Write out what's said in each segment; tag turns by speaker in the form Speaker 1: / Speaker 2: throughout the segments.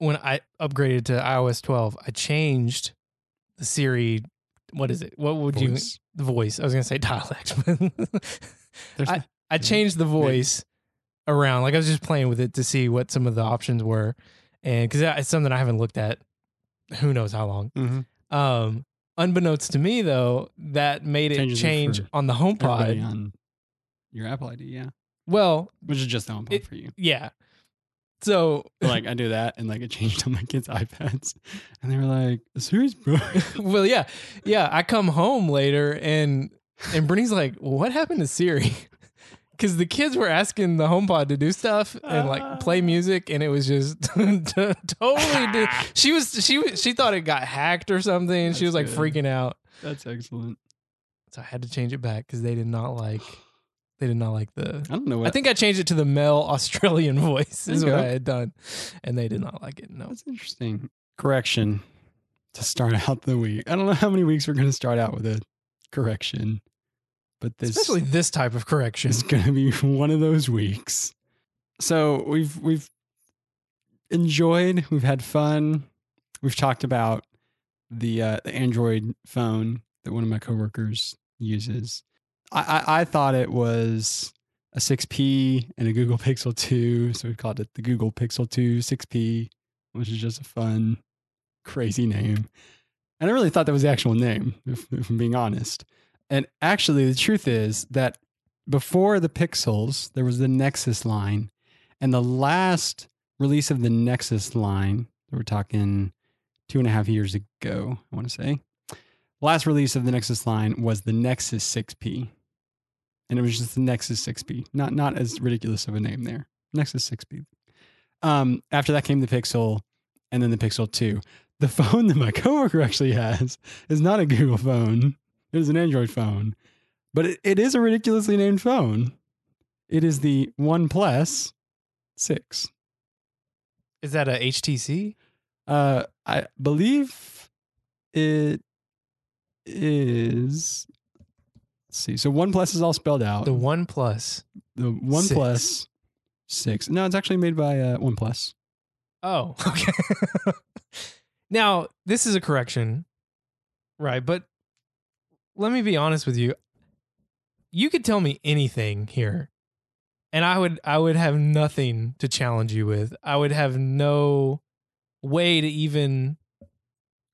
Speaker 1: when I upgraded to iOS 12, I changed the Siri. What is it? What would you the voice? I was gonna say dialect, but I- I changed the voice around. Like I was just playing with it to see what some of the options were, and because it's something I haven't looked at, who knows how long.
Speaker 2: Mhm.
Speaker 1: Um, unbeknownst to me, though, that made it
Speaker 2: Changes it
Speaker 1: change
Speaker 2: for
Speaker 1: on the HomePod.
Speaker 2: on your Apple ID, yeah,
Speaker 1: Well,
Speaker 2: which is just the HomePod
Speaker 1: It-
Speaker 2: for you.
Speaker 1: yeah. So
Speaker 2: like I do that, and like it changed on my kids' iPads, and they were like, "Serious, bro?"
Speaker 1: well, yeah, yeah. I come home later and and Brittany's like, "What happened to Siri?" Because the kids were asking the HomePod to do stuff and like play ah. music, and it was just totally. di- she was she was she thought it got hacked or something. she
Speaker 2: That's
Speaker 1: was like
Speaker 2: good.
Speaker 1: freaking out,
Speaker 2: That's excellent.
Speaker 1: so I had to change it back because they did not like they did not like the.
Speaker 2: I don't know what.
Speaker 1: I think I changed it to the male Australian voice is what I had done, and they did not like it. No,
Speaker 2: That's interesting. Correction to start out the week. I don't know how many weeks we're going to start out with a correction, but this
Speaker 1: especially this type of correction.
Speaker 2: is going to be one of those weeks. So we've we've enjoyed, we've had fun, we've talked about the uh, the Android phone that one of my coworkers uses. I, I, I thought it was a 6P and a Google Pixel 2, so we called it the Google Pixel 2 6P, which is just a fun, crazy name. And I really thought that was the actual name, if, if I'm being honest. And actually, the truth is that before the Pixels, there was the Nexus line. And the last release of the Nexus line, we're talking two and a half years ago, I want to say. Last release of the Nexus line was the Nexus 6P. And it was just the Nexus 6P. Not not as ridiculous of a name there. Nexus 6P. Um, after that came the Pixel and then the Pixel 2. The phone that my coworker actually has is not a Google phone. It is an Android phone. But it, it is a ridiculously named phone. It is the OnePlus 6.
Speaker 1: Is that a HTC?
Speaker 2: Uh, I believe it is. Let's see. So one plus is all spelled out.
Speaker 1: The One Plus.
Speaker 2: The one 6. No, it's actually made by uh, OnePlus.
Speaker 1: Oh, okay. now, this is a correction, right? But let me be honest with you. You could tell me anything here, and I would I would have nothing to challenge you with. I would have no way to even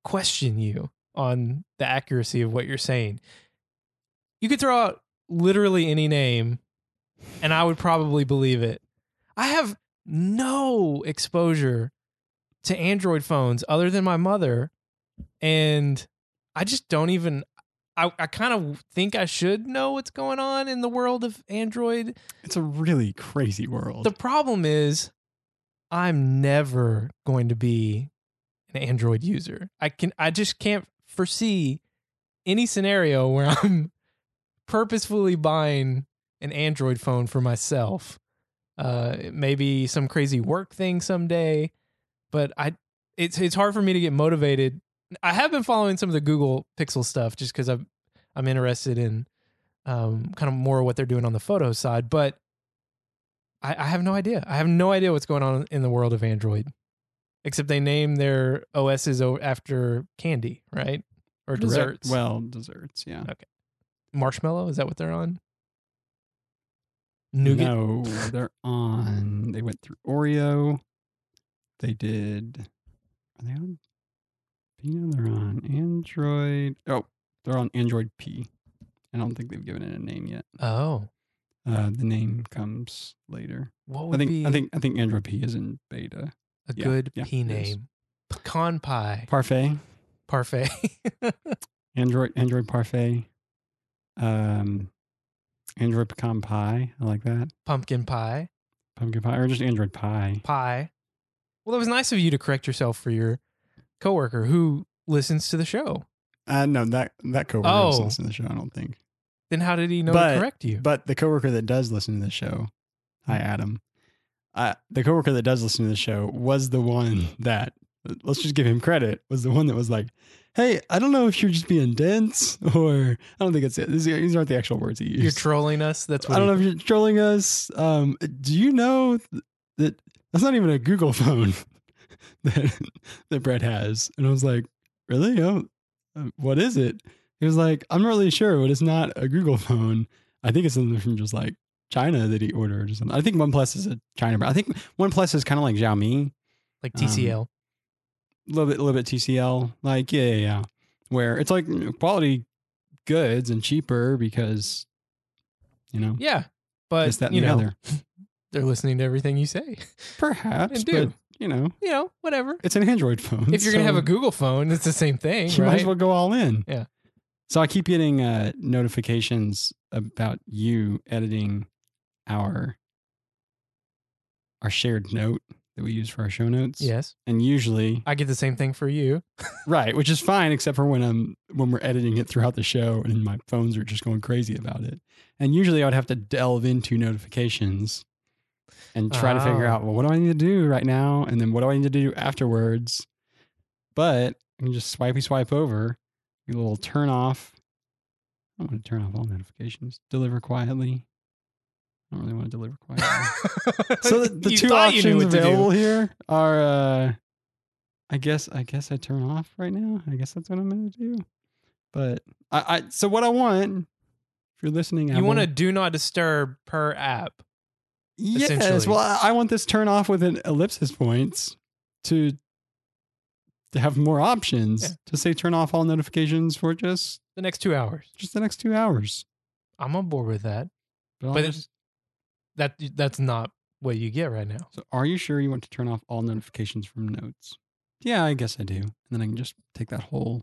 Speaker 1: question you on the accuracy of what you're saying. You could throw out literally any name, and I would probably believe it. I have no exposure to Android phones other than my mother. And I just don't even I, I kind of think I should know what's going on in the world of Android.
Speaker 2: It's a really crazy world.
Speaker 1: The problem is I'm never going to be an Android user. I can I just can't foresee any scenario where I'm purposefully buying an Android phone for myself. Uh maybe some crazy work thing someday, but I it's it's hard for me to get motivated. I have been following some of the Google Pixel stuff just cuz I'm I'm interested in um kind of more what they're doing on the photo side, but I, I have no idea. I have no idea what's going on in the world of Android, except they name their OSs after candy, right? Or desserts.
Speaker 2: Well, desserts, yeah.
Speaker 1: Marshmallow is that what they're on? Nougat.
Speaker 2: No, they're on. They went through Oreo. They did. Are they on? Pino? They're on Android. Oh, they're on Android P. I don't think they've given it a name yet.
Speaker 1: Oh,
Speaker 2: Uh, the name comes later.
Speaker 1: what would
Speaker 2: I think.
Speaker 1: be
Speaker 2: I think. I think Android P is in beta.
Speaker 1: a
Speaker 2: yeah,
Speaker 1: good
Speaker 2: yeah,
Speaker 1: P name? Pecan pie
Speaker 2: Parfait.
Speaker 1: parfait.
Speaker 2: Android. Android Parfait. Um, Android pecan pie. I like that.
Speaker 1: Pumpkin pie
Speaker 2: Pumpkin pie, or just Android pie.
Speaker 1: pie. Well, it was nice of you to correct yourself for your coworker who listens to the show.
Speaker 2: Uh, no, that that coworker
Speaker 1: Oh.
Speaker 2: doesn't listen to the show. I don't think.
Speaker 1: Then how did he know
Speaker 2: But-
Speaker 1: to correct you?
Speaker 2: But the coworker that does listen to the show, hi Adam. Uh, the coworker that does listen to the show was the one that let's just give him credit was the one that was like, "Hey, I don't know if you're just being dense or I don't think it's it. These, aren't the actual words he used.
Speaker 1: You're trolling us. That's what
Speaker 2: I don't know if you're trolling us. Um, do you know that that's not even a Google phone? that that Brett has, and I was like, really? Oh, uh, what is it? He was like, I'm not really sure, but it's not a Google phone. I think it's something from just like China that he ordered or something. I think OnePlus is a China brand. I think OnePlus is kind of like Xiaomi,
Speaker 1: Like
Speaker 2: Um,
Speaker 1: TCL.
Speaker 2: Little bit, a little bit TCL. Like, yeah, yeah, yeah. Where it's like quality goods and cheaper because, you know,
Speaker 1: yeah. But
Speaker 2: this, that,
Speaker 1: you
Speaker 2: the
Speaker 1: know,
Speaker 2: other.
Speaker 1: they're listening to everything you say.
Speaker 2: Perhaps,
Speaker 1: And
Speaker 2: but
Speaker 1: do.
Speaker 2: you know,
Speaker 1: You know, whatever.
Speaker 2: it's an Android phone.
Speaker 1: If you're gonna have a Google phone, it's the same thing,
Speaker 2: you might as well go all in.
Speaker 1: Yeah.
Speaker 2: So I keep getting uh, notifications about you editing our our shared note that we use for our show notes.
Speaker 1: yes.
Speaker 2: And usually
Speaker 1: I get the same thing for you.
Speaker 2: Right, which is fine, except for when I'm when we're editing it throughout the show and my phones are just going crazy about it. And usually I would have to delve into notifications and try to figure
Speaker 1: Oh.
Speaker 2: out, well, what do I need to do right now? And then what do I need to do afterwards? But I can just swipey swipe over, a little turn off. I don't want to turn off all notifications. Deliver quietly. I don't really want to deliver quietly so the, the two
Speaker 1: thought you knew
Speaker 2: options
Speaker 1: what to do.
Speaker 2: available here are uh i guess i guess i turn off right now i guess that's what i'm gonna do but i, I so what i want if you're listening
Speaker 1: You want to do not disturb per app.
Speaker 2: yes well I, I want this turn off with an ellipsis points to to have more options
Speaker 1: Yeah.
Speaker 2: to say turn off all notifications for just
Speaker 1: The next two hours.
Speaker 2: just the next two hours
Speaker 1: I'm on board with that.
Speaker 2: but,
Speaker 1: But
Speaker 2: just-
Speaker 1: That that's not what you get right now.
Speaker 2: so are you sure you want to turn off all notifications from notes yeah i guess i do and then i can just take that whole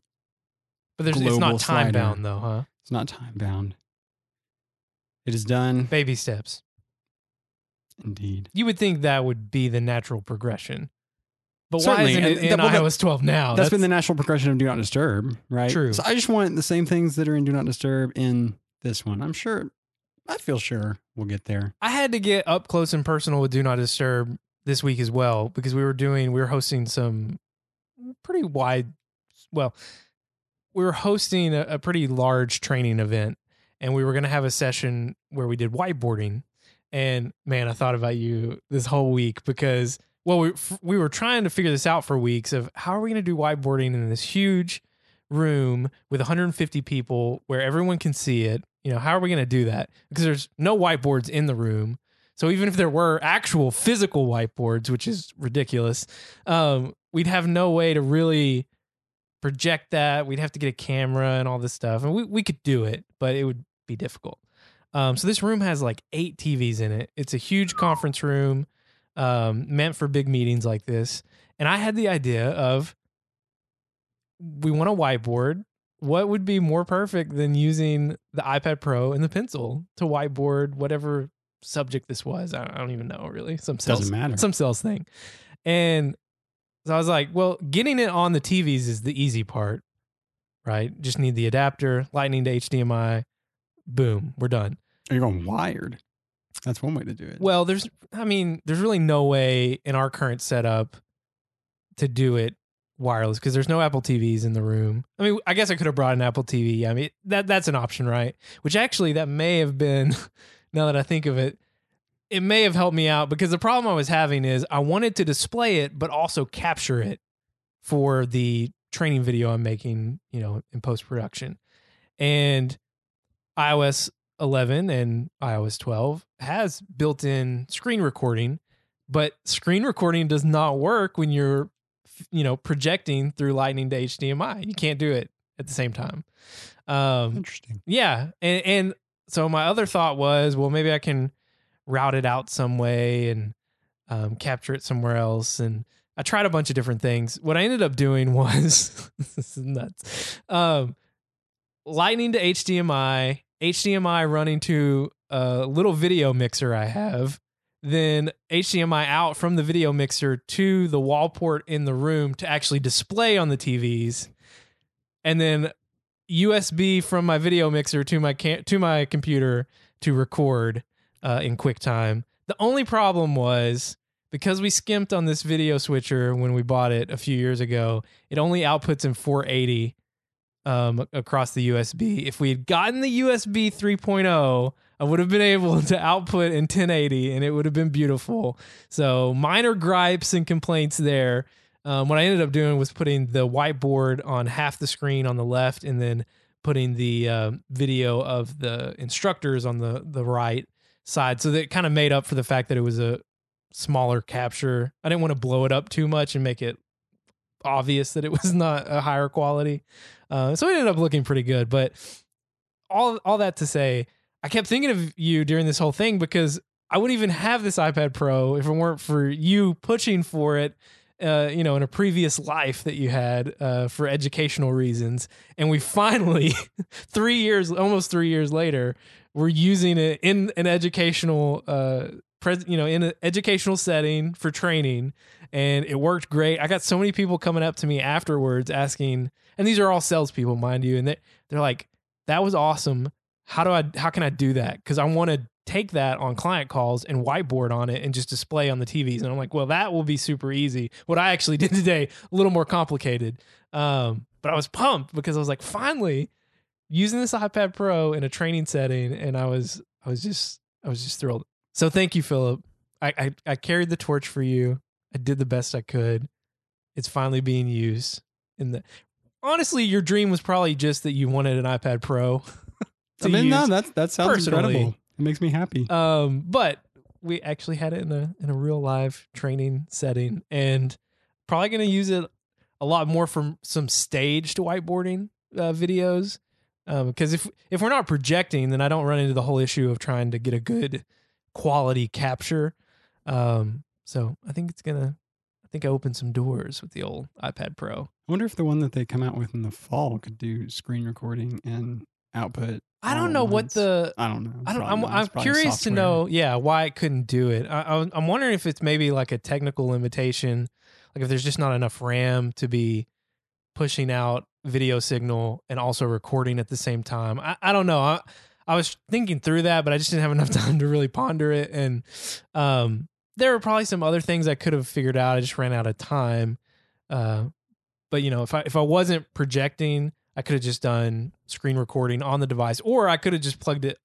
Speaker 1: But there's it's not time
Speaker 2: slider.
Speaker 1: bound though, huh?
Speaker 2: It's not time bound. It is done.
Speaker 1: Baby steps.
Speaker 2: Indeed.
Speaker 1: You would think that would be the natural progression. But
Speaker 2: Certainly,
Speaker 1: why isn't it
Speaker 2: and
Speaker 1: in
Speaker 2: that- well,
Speaker 1: iOS 12 now?
Speaker 2: That's been the natural progression of Do Not Disturb, right?
Speaker 1: True.
Speaker 2: So I just want the same things that are in Do Not Disturb in this one. I'm sure, I feel sure we'll get there.
Speaker 1: I had to get up close and personal with Do Not Disturb this week as well because we were doing we were hosting some pretty wide well we were hosting a, a pretty large training event and we were going to have a session where we did whiteboarding and man I thought about you this whole week because well we we were trying to figure this out for weeks of how are we going to do whiteboarding in this huge room with 150 people where everyone can see it you know how are we going to do that because there's no whiteboards in the room so even if there were actual physical whiteboards, which is ridiculous, um, we'd have no way to really project that. We'd have to get a camera and all this stuff, and we we could do it, but it would be difficult. Um, so this room has like eight TVs in it. It's a huge conference room, um, meant for big meetings like this. And I had the idea of we want a whiteboard. What would be more perfect than using the iPad Pro and the pencil to whiteboard whatever subject this was. I don't even know really. Some sales,
Speaker 2: Doesn't matter.
Speaker 1: some sales thing. And so I was like, well, getting it on the TVs is the easy part, right? Just need the adapter, lightning to HDMI, boom, we're done.
Speaker 2: Are you going wired? That's one way to do it.
Speaker 1: Well, there's I mean, there's really no way in our current setup to do it wireless because there's no Apple TVs in the room. I mean, I guess I could have brought an Apple TV. I mean, that that's an option, right? Which actually that may have been now that I think of it, it may have helped me out because the problem I was having is I wanted to display it but also capture it for the training video I'm making, you know, in post production. And iOS 11 and iOS 12 has built-in screen recording, but screen recording does not work when you're you know projecting through lightning to HDMI. You can't do it at the same time. Um
Speaker 2: Interesting.
Speaker 1: yeah, and and so my other thought was, well, maybe I can route it out some way and um, capture it somewhere else. And I tried a bunch of different things. What I ended up doing was this is nuts. Um, lightning to HDMI, HDMI running to a little video mixer I have, then HDMI out from the video mixer to the wall port in the room to actually display on the TVs, and then USB from my video mixer to my cam- to my computer to record uh, in QuickTime. The only problem was because we skimped on this video switcher when we bought it a few years ago. It only outputs in 480 um, across the USB. If we had gotten the USB 3.0, I would have been able to output in 1080 and it would have been beautiful. So minor gripes and complaints there, Um, what I ended up doing was putting the whiteboard on half the screen on the left, and then putting the uh, video of the instructors on the the right side, so that kind of made up for the fact that it was a smaller capture. I didn't want to blow it up too much and make it obvious that it was not a higher quality. Uh, so it ended up looking pretty good. But all all that to say, I kept thinking of you during this whole thing because I wouldn't even have this iPad Pro if it weren't for you pushing for it. Uh, you know, in a previous life that you had uh, for educational reasons, and we finally, three years, almost three years later, we're using it in an educational, uh, you know, in an educational setting for training, and it worked great. I got so many people coming up to me afterwards asking, and these are all salespeople, mind you, and they, they're like, "That was awesome. How do I? How can I do that? Because I want to take that on client calls and whiteboard on it and just display on the TVs." And I'm like, "Well, that will be super easy." What I actually did today, a little more complicated, um, but I was pumped because I was like, finally using this iPad Pro in a training setting, and I was, I was just, I was just thrilled. So thank you, Philip. I, I, I carried the torch for you. I did the best I could. It's finally being used. In the honestly, your dream was probably just that you wanted an iPad Pro.
Speaker 2: I mean, no,
Speaker 1: use.
Speaker 2: that's that sounds
Speaker 1: personally.
Speaker 2: incredible. It makes me happy.
Speaker 1: Um, but we actually had it in a in a real live training setting, and probably going to use it a lot more from some staged whiteboarding uh, videos. Because if if we're not projecting, then I don't run into the whole issue of trying to get a good quality capture. Um, so I think it's gonna. I think I opened some doors with the old iPad Pro.
Speaker 2: I wonder if the one that they come out with in the fall could do screen recording and output.
Speaker 1: I don't know what the
Speaker 2: I don't know.
Speaker 1: I don't. I'm. I'm curious to know, yeah, why it couldn't do it. I, I, I'm wondering if it's maybe like a technical limitation, like if there's just not enough RAM to be pushing out video signal and also recording at the same time. I, I don't know. I, I was thinking through that, but I just didn't have enough time to really ponder it. And um, there were probably some other things I could have figured out. I just ran out of time. Uh, but you know, if I if I wasn't projecting, I could have just done screen recording on the device, or I could have just plugged it,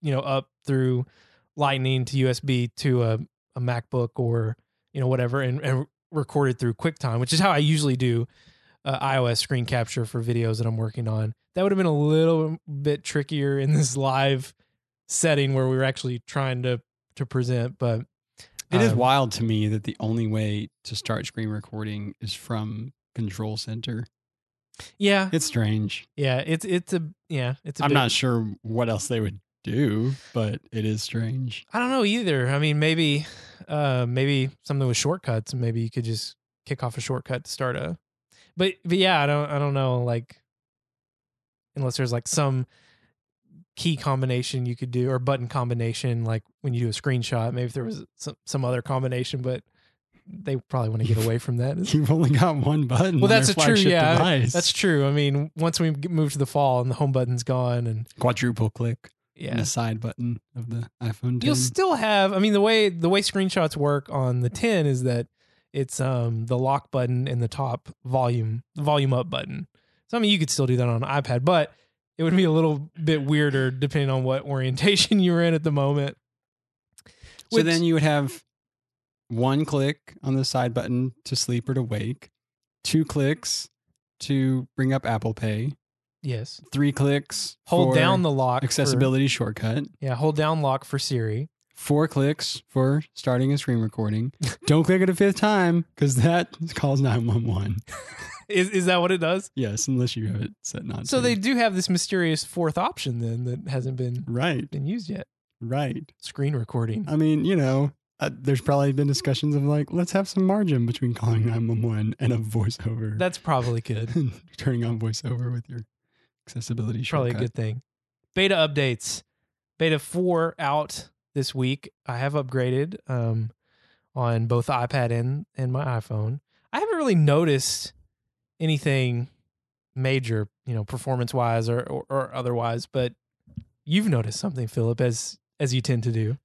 Speaker 1: you know, up through Lightning to USB to a, a MacBook or you know whatever, and, and recorded through QuickTime, which is how I usually do uh, iOS screen capture for videos that I'm working on. That would have been a little bit trickier in this live setting where we were actually trying to to present, but
Speaker 2: It is
Speaker 1: um,
Speaker 2: wild to me that the only way to start screen recording is from Control Center.
Speaker 1: Yeah,
Speaker 2: It's strange.
Speaker 1: yeah, it's it's a yeah, it's. i
Speaker 2: I'm not sure what else they would do, but it is strange.
Speaker 1: I don't know either. I mean, maybe, uh, maybe something with shortcuts. Maybe you could just kick off a shortcut to start a. But but yeah, I don't I don't know like, unless there's like some key combination you could do or button combination like when you do a screenshot. Maybe if there was some some other combination, but they probably want to get away from that.
Speaker 2: You've only got one button.
Speaker 1: Well, that's a true. Yeah,
Speaker 2: device.
Speaker 1: that's true. I mean, once we move to the fall and the home button's gone, and
Speaker 2: quadruple click
Speaker 1: yeah,
Speaker 2: the side button of the iPhone 10.
Speaker 1: you'll still have. I mean, the way the way screenshots work on the 10 is that it's um the lock button and the top volume volume up button. So I mean, you could still do that on an iPad, but it would be a little bit weirder depending on what orientation you were in at the moment.
Speaker 2: so then you would have one click on the side button to sleep or to wake, two clicks to bring up Apple Pay,
Speaker 1: Yes,
Speaker 2: three clicks
Speaker 1: hold
Speaker 2: for
Speaker 1: down the lock. for-
Speaker 2: accessibility shortcut,
Speaker 1: yeah, hold down lock for Siri.
Speaker 2: four clicks for starting a screen recording. Don't click it a fifth time because that calls 911.
Speaker 1: Is is that what it does?
Speaker 2: Yes, unless you have it set not
Speaker 1: So
Speaker 2: to.
Speaker 1: they do have this mysterious fourth option then that hasn't been
Speaker 2: Right,
Speaker 1: been used yet.
Speaker 2: right.
Speaker 1: Screen recording.
Speaker 2: I mean, you know, uh, there's probably been discussions of like, let's have some margin between calling 911 and a voiceover.
Speaker 1: That's probably good.
Speaker 2: turning on voiceover with your accessibility
Speaker 1: Probably a good thing. Beta updates. Beta 4 out this week. I have upgraded um, on both iPad and, and my iPhone. I haven't really noticed anything major, you know, performance wise or, or, or otherwise, but you've noticed something, Philip, as as you tend to do.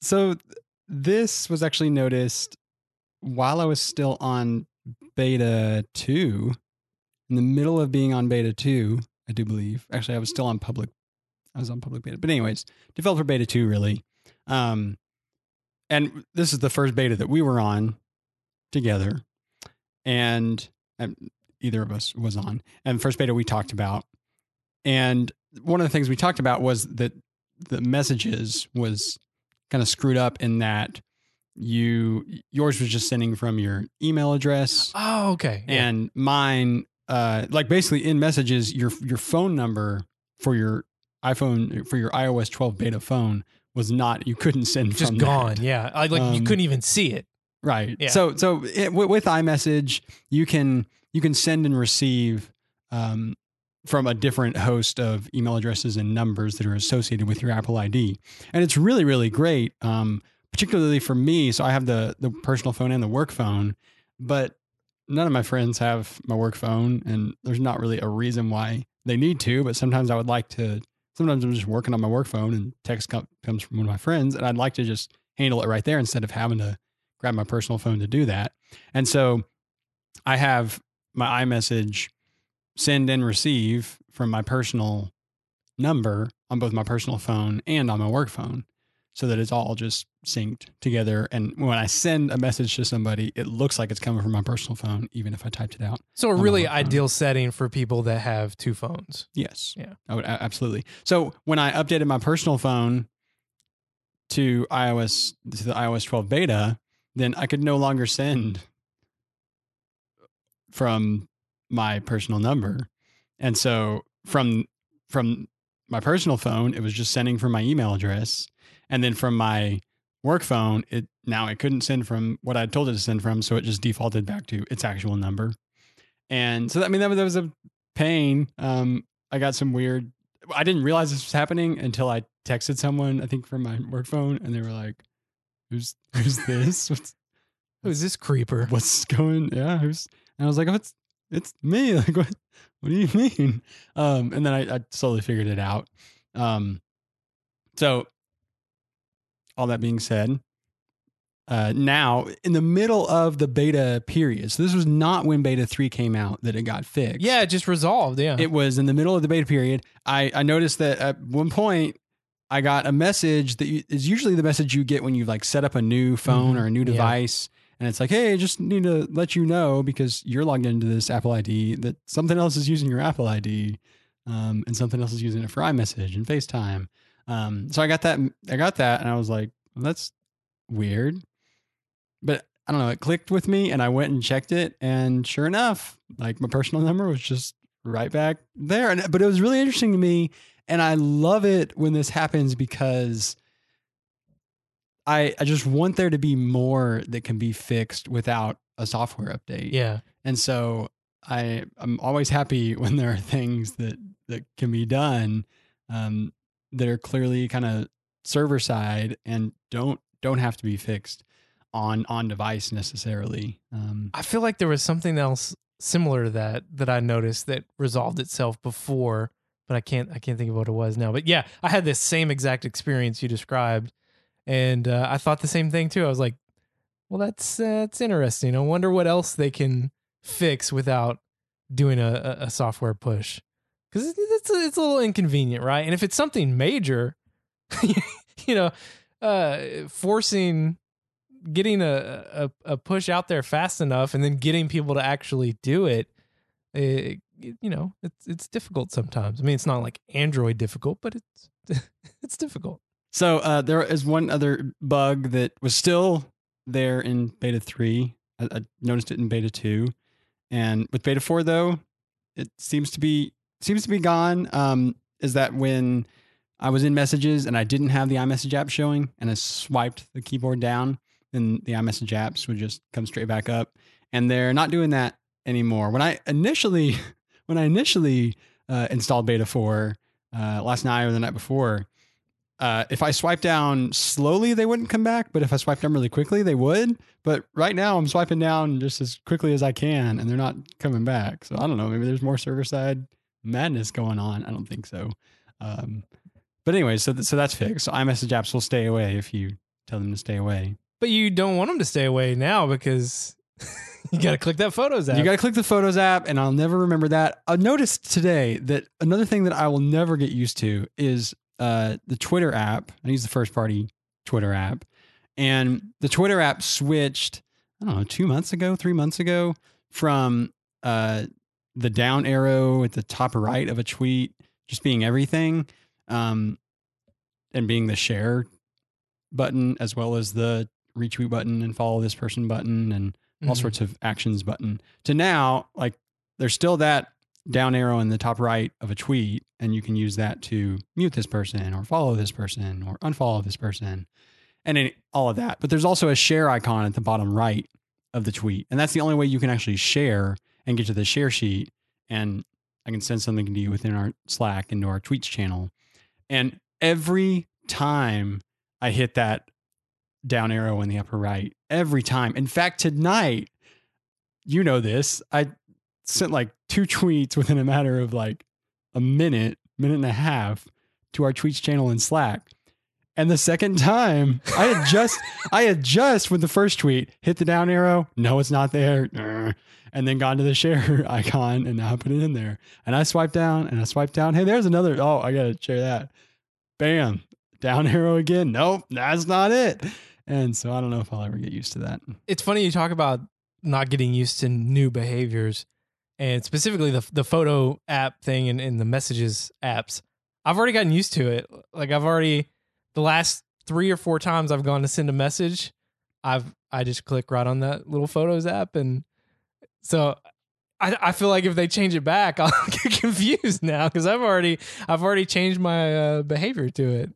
Speaker 2: So this was actually noticed while I was still on beta 2, in the middle of being on beta 2, I do believe. Actually, I was still on public I was on public beta. But anyways, developer beta 2 really. Um and this is the first beta that we were on together. and either of us was on. And first beta we talked about, and one of the things we talked about was that the messages was kind of screwed up in that you yours was just sending from your email address
Speaker 1: Oh, okay. Yeah.
Speaker 2: and mine uh like basically in messages your your phone number for your iphone for your ios 12 beta phone was not you couldn't send
Speaker 1: just
Speaker 2: from
Speaker 1: gone.
Speaker 2: that.
Speaker 1: Yeah. I like you
Speaker 2: Um,
Speaker 1: couldn't even see it.
Speaker 2: right
Speaker 1: Yeah.
Speaker 2: so so it, with, with imessage you can you can send and receive um from a different host of email addresses and numbers that are associated with your apple id and it's really really great um particularly for me. So i have the the personal phone and the work phone but none of my friends have my work phone and there's not really a reason why they need to but sometimes i would like to sometimes i'm just working on my work phone and text com- comes from one of my friends and i'd like to just handle it right there instead of having to grab my personal phone to do that. And so i have my imessage send and receive from my personal number on both my personal phone and on my work phone so that it's all just synced together. And when I send a message to somebody, it looks like it's coming from my personal phone, even if I typed it out.
Speaker 1: So a really ideal setting for people that have two phones.
Speaker 2: Yes.
Speaker 1: Yeah.
Speaker 2: I would absolutely. So when I updated my personal phone to iOS to the iOS 12 beta, then I could no longer send from my personal number. And so from from my personal phone, it was just sending from my email address. And then from my work phone, it now it couldn't send from what I told it to send from, so it just defaulted back to its actual number. And so I mean that was, that was a pain. Um, I got some weird. I didn't realize this was happening until I texted someone, I think from my work phone, and they were like, "Who's who's this? What's
Speaker 1: Who's this creeper?
Speaker 2: what's going? Yeah, who's?" And I was like, "Oh, it's me. Like, what? What do you mean?" Um, and then I, I slowly figured it out. Um, so all that being said, uh, now in the middle of the beta period, so this was not when beta three came out that it got fixed.
Speaker 1: Yeah, it just resolved. Yeah.
Speaker 2: It was in the middle of the beta period. I, I noticed that at one point I got a message that you, is usually the message you get when you like set up a new phone
Speaker 1: Mhm.
Speaker 2: or a new
Speaker 1: Yeah.
Speaker 2: And it's like, hey, I just need to let you know because you're logged into this Apple ID that something else is using your Apple ID um, and something else is using it for iMessage and FaceTime. Um, so I got that. I got that, and I was like, well, that's weird. But I don't know. It clicked with me, and I went and checked it, and sure enough, like my personal number was just right back there. And but it was really interesting to me, and I love it when this happens because I I just want there to be more that can be fixed without a software update.
Speaker 1: yeah.
Speaker 2: And so I I'm always happy when there are things that that can be done um, that are clearly kind of server side and don't don't have to be fixed on on device necessarily. Um,
Speaker 1: I feel like there was something else similar to that that I noticed that resolved itself before, but I can't I can't think of what it was now. But yeah, I had this same exact experience you described, and uh, I thought the same thing too. I was like, well, that's uh, that's interesting. I wonder what else they can fix without doing a, a, software push because it's it's a, little inconvenient, right? And if it's something major, you know, uh, forcing getting a, a a push out there fast enough and then getting people to actually do it, it, you know, it's it's difficult sometimes. I mean, it's not like Android difficult, but it's it's difficult.
Speaker 2: So uh, there is one other bug that was still there in beta three. I, I noticed it in beta two, and with beta four though, it seems to be seems to be gone. Um, is that when I was in messages and I didn't have the iMessage app showing, and I swiped the keyboard down, then the iMessage apps would just come straight back up, and they're not doing that anymore. When I initially when I initially uh, installed beta four uh, last night or the night before uh, if I swipe down slowly, they wouldn't come back. But if I swipe down really quickly, they would. But right now, I'm swiping down just as quickly as I can, and they're not coming back. So I don't know. Maybe there's more server side madness going on. I don't think so. Um, but anyway, so th- so that's fixed. So iMessage apps will stay away if you tell them to stay away.
Speaker 1: But you don't want them to stay away now because you got to click that photos app.
Speaker 2: You got to click the Photos app, and I'll never remember that. I noticed today that another thing that I will never get used to is uh, the Twitter app. I use the first party Twitter app, and the Twitter app switched. I don't know, two months ago, three months ago, from uh, the down arrow at the top right of a tweet just being everything, um, and being the share button as well as the retweet button and follow this person button and all
Speaker 1: Mhm.
Speaker 2: sorts of actions button to now like there's still that down arrow in the top right of a tweet and you can use that to mute this person or follow this person or unfollow this person and any, all of that but there's also a share icon at the bottom right of the tweet and that's the only way you can actually share and get to the share sheet and i can send something to you within our slack into our tweets channel and every time i hit that down arrow in the upper right every time. In fact, tonight, you know this, I sent like two tweets within a matter of like a minute, minute and a half to our tweets channel in Slack. And the second time, I had just, I had just with the first tweet hit the down arrow. No, it's not there. And then gone to the share icon and now I put it in there. And I swipe down and I swipe down. Hey, there's another. Oh, I got to share that. Bam. Down arrow again. Nope, that's not it. And so I don't know if I'll ever get used to that.
Speaker 1: it's funny you talk about not getting used to new behaviors and specifically the the photo app thing and, and the messages apps i've already gotten used to it like i've already the last three or four times i've gone to send a message i've i just click right on that little photos app and so I, I feel like if they change it back, I'll get confused now because I've already I've already changed my uh, behavior to it.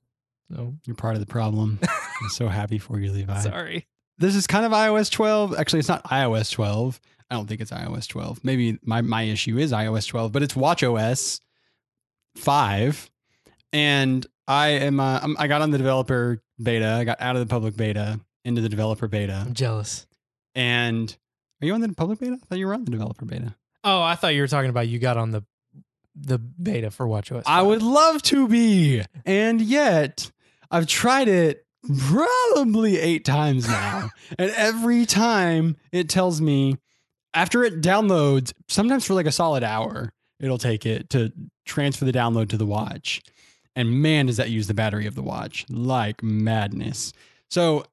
Speaker 1: So
Speaker 2: You're part of the problem. I'm so happy for you, Levi.
Speaker 1: sorry.
Speaker 2: This is kind of iOS 12. Actually, it's not iOS 12. I don't think it's iOS 12. Maybe my, my issue is iOS 12, but it's WatchOS 5. And I am uh, I'm- I got on the developer beta. I got out of the public beta into the developer beta.
Speaker 1: I'm jealous.
Speaker 2: And are you on the public beta? I thought you were on the developer beta.
Speaker 1: Oh, I thought you were talking about you got on the the beta for WatchOS.
Speaker 2: I would love to be. And yet, I've tried it probably eight times now. and every time it tells me, after it downloads, sometimes for like a solid hour, it'll take it to transfer the download to the watch. And man, does that use the battery of the watch like madness. So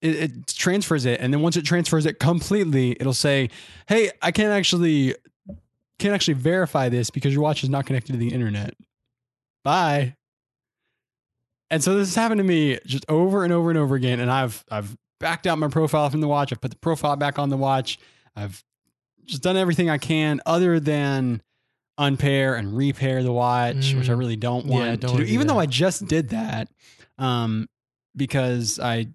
Speaker 2: it, it transfers it. And then once it transfers it completely, it'll say, Hey, I can't actually can't actually verify this because your watch is not connected to the internet. Bye. And so this has happened to me just over and over and over again. And I've I've backed out my profile from the watch. I've put the profile back on the watch. I've just done everything I can other than unpair and repair the watch, which I
Speaker 1: Mm.
Speaker 2: really don't
Speaker 1: Yeah,
Speaker 2: want
Speaker 1: don't
Speaker 2: to do. Even though. I just did that, um, because I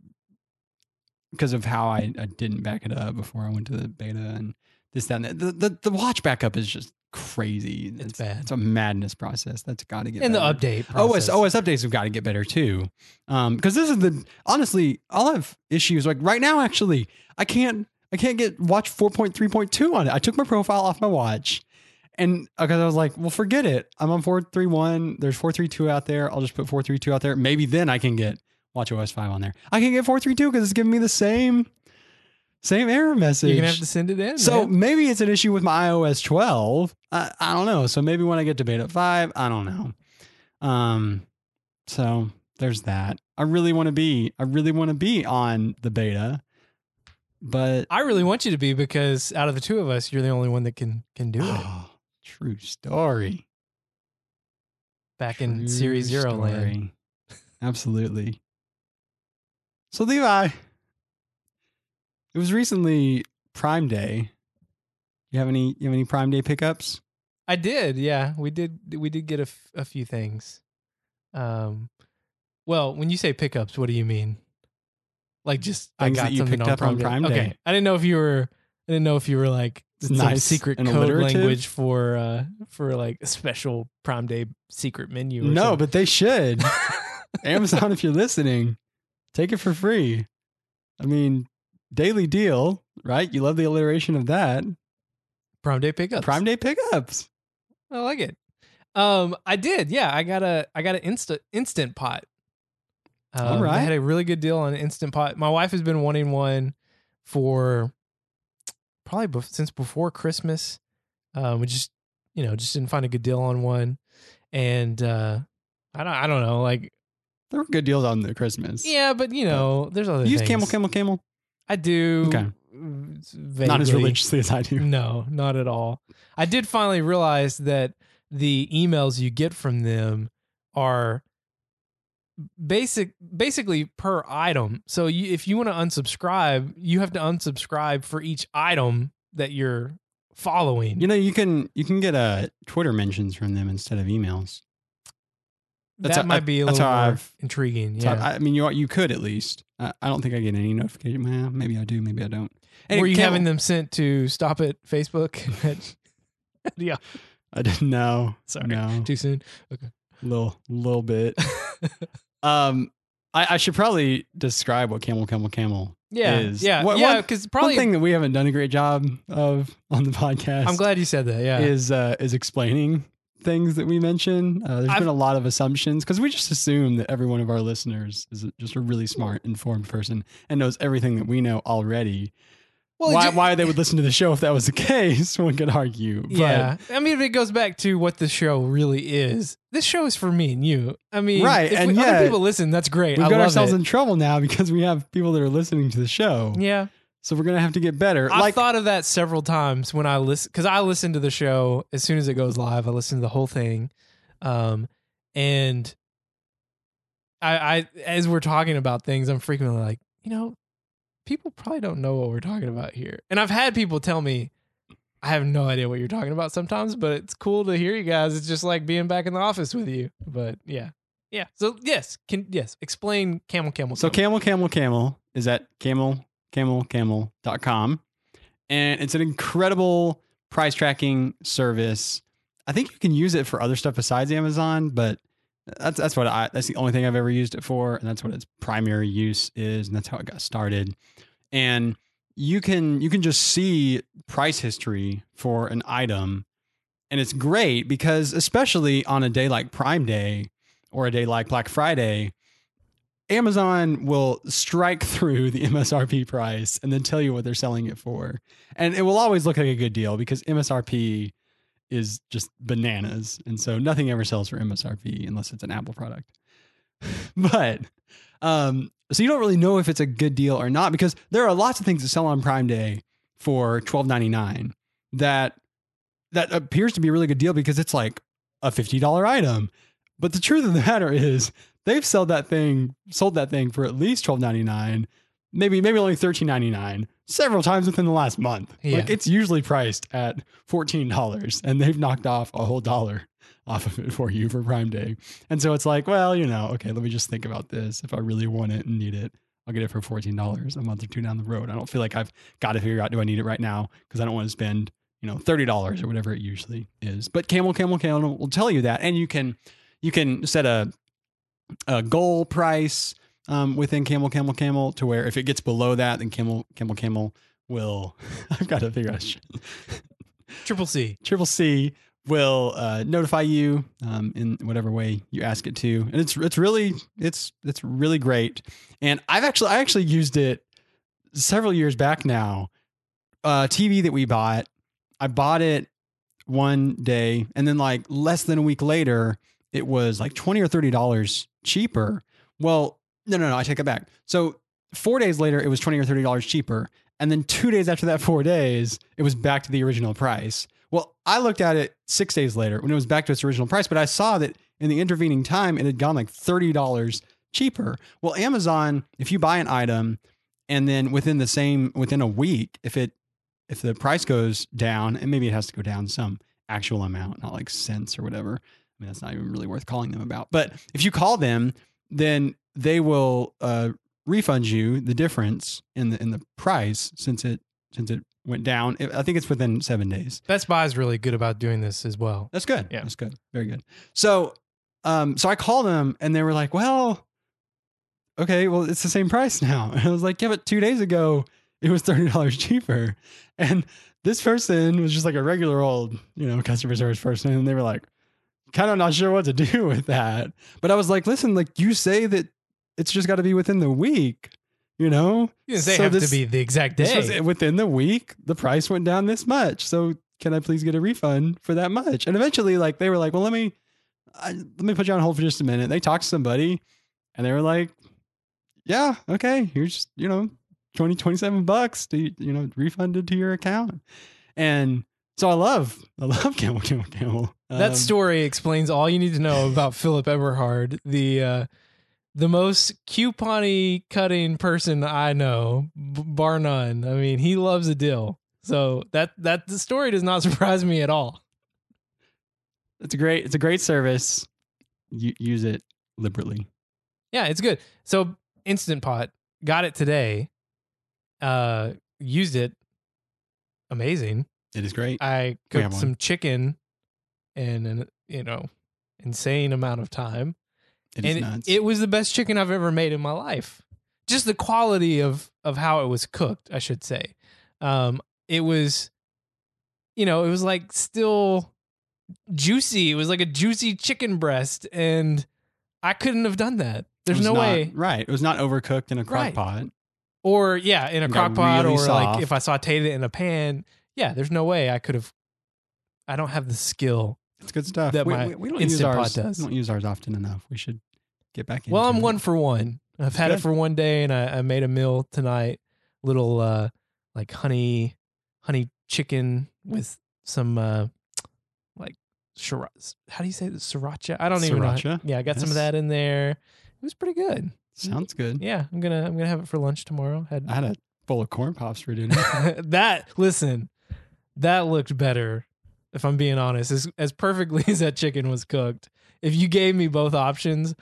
Speaker 2: because of how I, I didn't back it up before I went to the beta and this, that, and that. The, the, the watch backup is just crazy.
Speaker 1: It's bad.
Speaker 2: It's a madness process. That's got to get
Speaker 1: and the
Speaker 2: better.
Speaker 1: update.
Speaker 2: OS. OS updates have got to get better too. Um, because this is the honestly, I'll have issues like right now. Actually, I can't I can't get watch four point three point two on it. I took my profile off my watch, and because I was like, well, forget it. I'm on four three one. There's four three two out there. I'll just put four three two out there. Maybe then I can get watch OS five on there. I can get four three two because it's giving me the same same error message.
Speaker 1: You're gonna have to send it in.
Speaker 2: So
Speaker 1: man.
Speaker 2: maybe it's an issue with my iOS 12. I, I don't know. So maybe when I get to beta 5, I don't know. Um so there's that. I really want to be I really want to be on the beta. But
Speaker 1: I really want you to be because out of the two of us, you're the only one that can can do it.
Speaker 2: Oh, true story.
Speaker 1: Back in Series Zero land.
Speaker 2: Absolutely. So Levi, it was recently Prime Day. You have any you have any Prime Day pickups?
Speaker 1: I did, yeah. We did. We did get a, f- a few things. Um, well, when you say pickups, what do you mean? Like just I
Speaker 2: Things
Speaker 1: got
Speaker 2: that you
Speaker 1: something
Speaker 2: picked
Speaker 1: on
Speaker 2: up
Speaker 1: Prime
Speaker 2: on
Speaker 1: Day.
Speaker 2: Prime
Speaker 1: Okay, I didn't know if you were. I didn't know if you were like
Speaker 2: It's
Speaker 1: some
Speaker 2: nice
Speaker 1: secret
Speaker 2: and
Speaker 1: code
Speaker 2: alliterative.
Speaker 1: language for uh for like a special Prime Day secret menu. Or
Speaker 2: No,
Speaker 1: something.
Speaker 2: but they should. Amazon, if you're listening, take it for free. I mean, daily deal, right? You love the alliteration of that.
Speaker 1: Prime Day pickups.
Speaker 2: Prime Day pickups.
Speaker 1: I like it. Um, I did. Yeah, I got a I got an instant instant pot. Um,
Speaker 2: All right.
Speaker 1: I had a really good deal on instant pot. My wife has been wanting one for probably bef- since before Christmas. Um, we just you know just didn't find a good deal on one, and uh, I don't I don't know like
Speaker 2: There were good deals on the Christmas.
Speaker 1: yeah, but you know there's other
Speaker 2: You use
Speaker 1: things.
Speaker 2: Camel, Camel, Camel.
Speaker 1: I do.
Speaker 2: Okay. Not as religiously as I do.
Speaker 1: No, not at all. I did finally realize that the emails you get from them are basic basically per item. So you, if you want to unsubscribe, you have to unsubscribe for each item that you're following.
Speaker 2: You know, you can you can get uh, Twitter mentions from them instead of emails. that's
Speaker 1: that
Speaker 2: how-
Speaker 1: might be a little more
Speaker 2: I've-
Speaker 1: intriguing. Yeah.
Speaker 2: I, I mean, you you could at least. I, I don't think I get any notification. Well, maybe I do. Maybe I don't.
Speaker 1: Were you having them sent to stop at Facebook? yeah.
Speaker 2: I didn't know.
Speaker 1: Sorry.
Speaker 2: No,
Speaker 1: Too soon.
Speaker 2: Okay, little little bit. um, I, I should probably describe what camel camel camel
Speaker 1: Yeah.
Speaker 2: is.
Speaker 1: Yeah.
Speaker 2: What-
Speaker 1: yeah. Because probably
Speaker 2: One thing that we haven't done a great job of on the podcast.
Speaker 1: I'm glad you said that. Yeah.
Speaker 2: is uh, is explaining things that we mention. Uh, there's
Speaker 1: I've-
Speaker 2: been a lot of assumptions because we just assume that every one of our listeners is just a really smart, informed person and knows everything that we know already.
Speaker 1: Well,
Speaker 2: why
Speaker 1: ju-
Speaker 2: why they would listen to the show if that was the case? One could argue. But
Speaker 1: Yeah, I mean, if it goes back to what the show really is. This show is for me and you. I mean,
Speaker 2: Right,
Speaker 1: If
Speaker 2: and
Speaker 1: we-
Speaker 2: yet
Speaker 1: other people listen, that's great.
Speaker 2: we've
Speaker 1: I
Speaker 2: got ourselves
Speaker 1: it.
Speaker 2: in trouble now because we have people that are listening to the show.
Speaker 1: yeah,
Speaker 2: So we're gonna have to get better.
Speaker 1: I've
Speaker 2: like
Speaker 1: thought of that several times when I listen because I listen to the show as soon as it goes live. I listen to the whole thing, um, and I, I as we're talking about things, I'm frequently like, you know, people probably don't know what we're talking about here, and I've had people tell me. I have no idea what you're talking about sometimes, but it's cool to hear you guys. It's just like being back in the office with you. But yeah. Yeah. So yes, can yes, explain camel camel.
Speaker 2: So camel camel camel is at camel camel camel.com and it's an incredible price tracking service. I think you can use it for other stuff besides Amazon, but that's that's what I that's the only thing I've ever used it for and that's what its primary use is and that's how it got started. And you can you can just see price history for an item and it's great because especially on a day like Prime Day or a day like Black Friday, Amazon will strike through the MSRP price and then tell you what they're selling it for. And it will always look like a good deal because MSRP is just bananas. And so nothing ever sells for MSRP unless it's an Apple product. but um so you don't really know if it's a good deal or not because there are lots of things that sell on Prime Day for $12.99 that that appears to be a really good deal because it's like a $50 item. But the truth of the matter is they've sold that thing, sold that thing for at least twelve ninety nine, maybe maybe only thirteen ninety nine, several times within the last month.
Speaker 1: Yeah.
Speaker 2: Like it's usually priced at fourteen dollars, and they've knocked off a whole dollar off of it for you for Prime Day. And so it's like, well, you know, okay, let me just think about this. If I really want it and need it, I'll get it for fourteen dollars a month or two down the road. I don't feel like I've got to figure out do I need it right now because I don't want to spend you know thirty dollars or whatever it usually is. But Camel Camel Camel will tell you that, and you can you can set a a goal price um, within Camel Camel Camel to where if it gets below that, then Camel Camel Camel will. I've got to figure out.
Speaker 1: Triple C.
Speaker 2: Triple C will uh, notify you um, in whatever way you ask it to, and it's it's really it's it's really great. And I've actually I actually used it several years back now. Uh, TV that we bought, I bought it one day, and then like less than a week later, it was like twenty or thirty dollars cheaper. Well, no, no, no, I take it back. So four days later, it was twenty or thirty dollars cheaper, and then two days after that, four days, it was back to the original price. Well, I looked at it six days later when it was back to its original price, but I saw that in the intervening time, it had gone like thirty dollars cheaper. Well, Amazon, if you buy an item and then within the same within a week, if it if the price goes down, and maybe it has to go down some actual amount, not like cents or whatever. I mean, that's not even really worth calling them about. But if you call them, then they will uh, refund you the difference in the in the price since it since it went down. I think it's within seven days.
Speaker 1: Best Buy is really good about doing this as well.
Speaker 2: That's good.
Speaker 1: Yeah.
Speaker 2: That's good. Very good. So, um, so I called them and they were like, well, okay, well, it's the same price now. And I was like, yeah, but two days ago it was $30 cheaper. And this person was just like a regular old, you know, customer service person. And they were like, kind of not sure what to do with that. But I was like, listen, like you say that it's just got to be within the week, you know?
Speaker 1: You didn't say
Speaker 2: So
Speaker 1: have
Speaker 2: this-
Speaker 1: to be the exact day.
Speaker 2: within the week, the price went down this much. So can I please get a refund for that much? And eventually, like they were like, well, let me I, let me put you on hold for just a minute. They talked to somebody, and they were like, yeah, okay, here's you know 20, 27 bucks to, you know, refunded to your account. And so I love, I love Camel, Camel, Camel.
Speaker 1: That
Speaker 2: Um,
Speaker 1: story explains all you need to know about Philip Eberhard, the uh, the most coupony cutting person I know, b- bar none. I mean, he loves a deal. So that that the story does not surprise me at all.
Speaker 2: It's a great, it's a great service. You, use it liberally.
Speaker 1: Yeah, it's good. So Instant Pot got it today. Uh, used it. Amazing.
Speaker 2: It is great.
Speaker 1: I cooked some chicken in an you know insane amount of time.
Speaker 2: It is
Speaker 1: and
Speaker 2: nuts.
Speaker 1: It, it was the best chicken I've ever made in my life. Just the quality of of how it was cooked, I should say. Um, it was, you know, it was like still juicy. It was like a juicy chicken breast, and I couldn't have done that. There's no
Speaker 2: not-
Speaker 1: way.
Speaker 2: Right. It was not overcooked in a crock
Speaker 1: Right.
Speaker 2: pot.
Speaker 1: Or yeah, in a crock pot,
Speaker 2: really
Speaker 1: or like if I sauteed it in a pan. Yeah, there's no way I could have. I don't have the skill.
Speaker 2: It's good stuff.
Speaker 1: That
Speaker 2: we,
Speaker 1: my
Speaker 2: we, we don't use
Speaker 1: Instant Pot
Speaker 2: ours.
Speaker 1: does.
Speaker 2: We don't use ours often enough. We should get back into
Speaker 1: Well, I'm
Speaker 2: it.
Speaker 1: one for one. I've had it for one day, and I, I made a meal tonight. Little uh, like honey, honey chicken with some uh, like sriracha. How do you say this? Sriracha. I don't even know.
Speaker 2: Sriracha?
Speaker 1: Yeah, I got some of that in there. It was pretty good.
Speaker 2: Sounds good.
Speaker 1: Yeah, I'm gonna I'm gonna have it for lunch tomorrow. Had
Speaker 2: I had a bowl of corn pops for dinner.
Speaker 1: that listen, that looked better. If I'm being honest, as as perfectly as that chicken was cooked, if you gave me both options,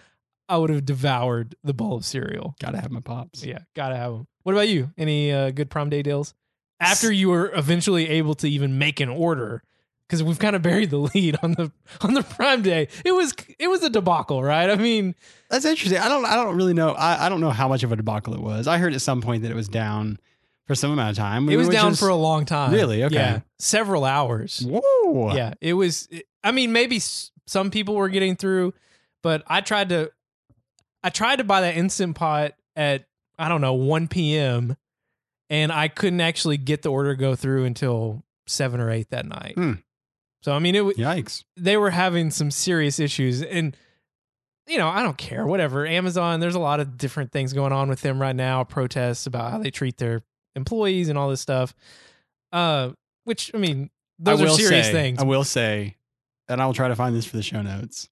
Speaker 1: I would have devoured the bowl of cereal.
Speaker 2: Gotta have my pops.
Speaker 1: Yeah, gotta have them. What about you? Any uh, good Prime Day deals? After you were eventually able to even make an order, because we've kind of buried the lead on the on the prime day. It was it was a debacle, right? I mean,
Speaker 2: That's interesting. I don't I don't really know. I, I don't know how much of a debacle it was. I heard at some point that it was down for some amount of time.
Speaker 1: it was down
Speaker 2: is-
Speaker 1: for a long time.
Speaker 2: Really? Okay.
Speaker 1: Yeah, several hours.
Speaker 2: Whoa.
Speaker 1: Yeah, it was. I mean, maybe s- some people were getting through, but I tried to. I tried to buy that instant pot at I don't know 1 p.m. and I couldn't actually get the order to go through until seven or eight that night.
Speaker 2: Hmm.
Speaker 1: So I mean, it
Speaker 2: Yikes.
Speaker 1: they were having some serious issues, and you know I don't care. Whatever. Amazon. There's a lot of different things going on with them right now. Protests about how they treat their employees and all this stuff. Uh, which I mean, those
Speaker 2: I
Speaker 1: are serious
Speaker 2: say,
Speaker 1: things.
Speaker 2: I will say, and I will try to find this for the show notes.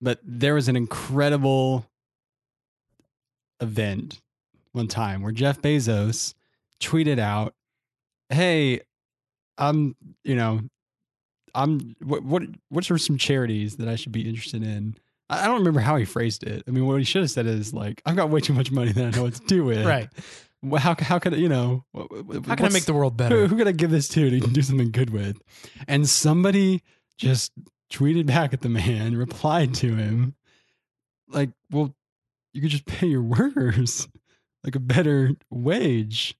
Speaker 2: But there was an incredible event one time where Jeff Bezos tweeted out, "Hey, I'm, you know, I'm what what what are some charities that I should be interested in?" I I don't remember how he phrased it. I mean, what he should have said is like, "I've got way too much money that I know what to do with."
Speaker 1: Right.
Speaker 2: How how could you know?
Speaker 1: How can I make the world better?
Speaker 2: who could I give this to that can do something good with? And somebody just tweeted back at the man, replied to him, like, well, you could just pay your workers like a better wage.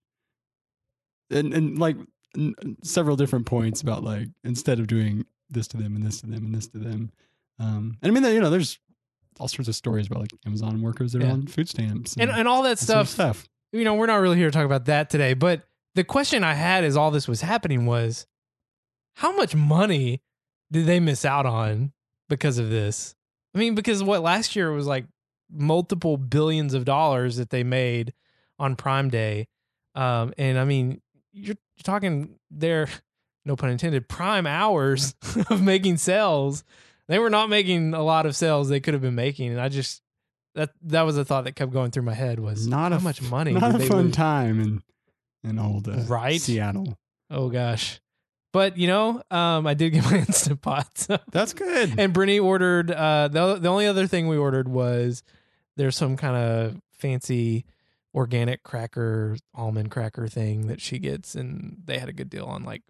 Speaker 2: And and like n- several different points about like instead of doing this to them and this to them and this to them. Um and I mean you know, there's all sorts of stories about like Amazon workers that are on food stamps
Speaker 1: And and all that
Speaker 2: and sort of
Speaker 1: stuff.
Speaker 2: stuff.
Speaker 1: You know, we're not really here to talk about that today. But the question I had as all this was happening was, how much money did they miss out on because of this? I mean, because what last year was like multiple billions of dollars that they made on Prime Day, um, and I mean, you're, you're talking there, no pun intended, prime hours of making sales. They were not making a lot of sales they could have been making, and I just that that was a thought that kept going through my head was
Speaker 2: Not
Speaker 1: how
Speaker 2: a
Speaker 1: much money
Speaker 2: Not a
Speaker 1: they
Speaker 2: fun
Speaker 1: lose?
Speaker 2: time in in old uh,
Speaker 1: Right?
Speaker 2: Seattle.
Speaker 1: Oh gosh. But you know, um, I did get my instant pot. So.
Speaker 2: That's good.
Speaker 1: And Brittany ordered. Uh, the the only other thing we ordered was there's some kind of fancy organic cracker, almond cracker thing that she gets, and they had a good deal on like,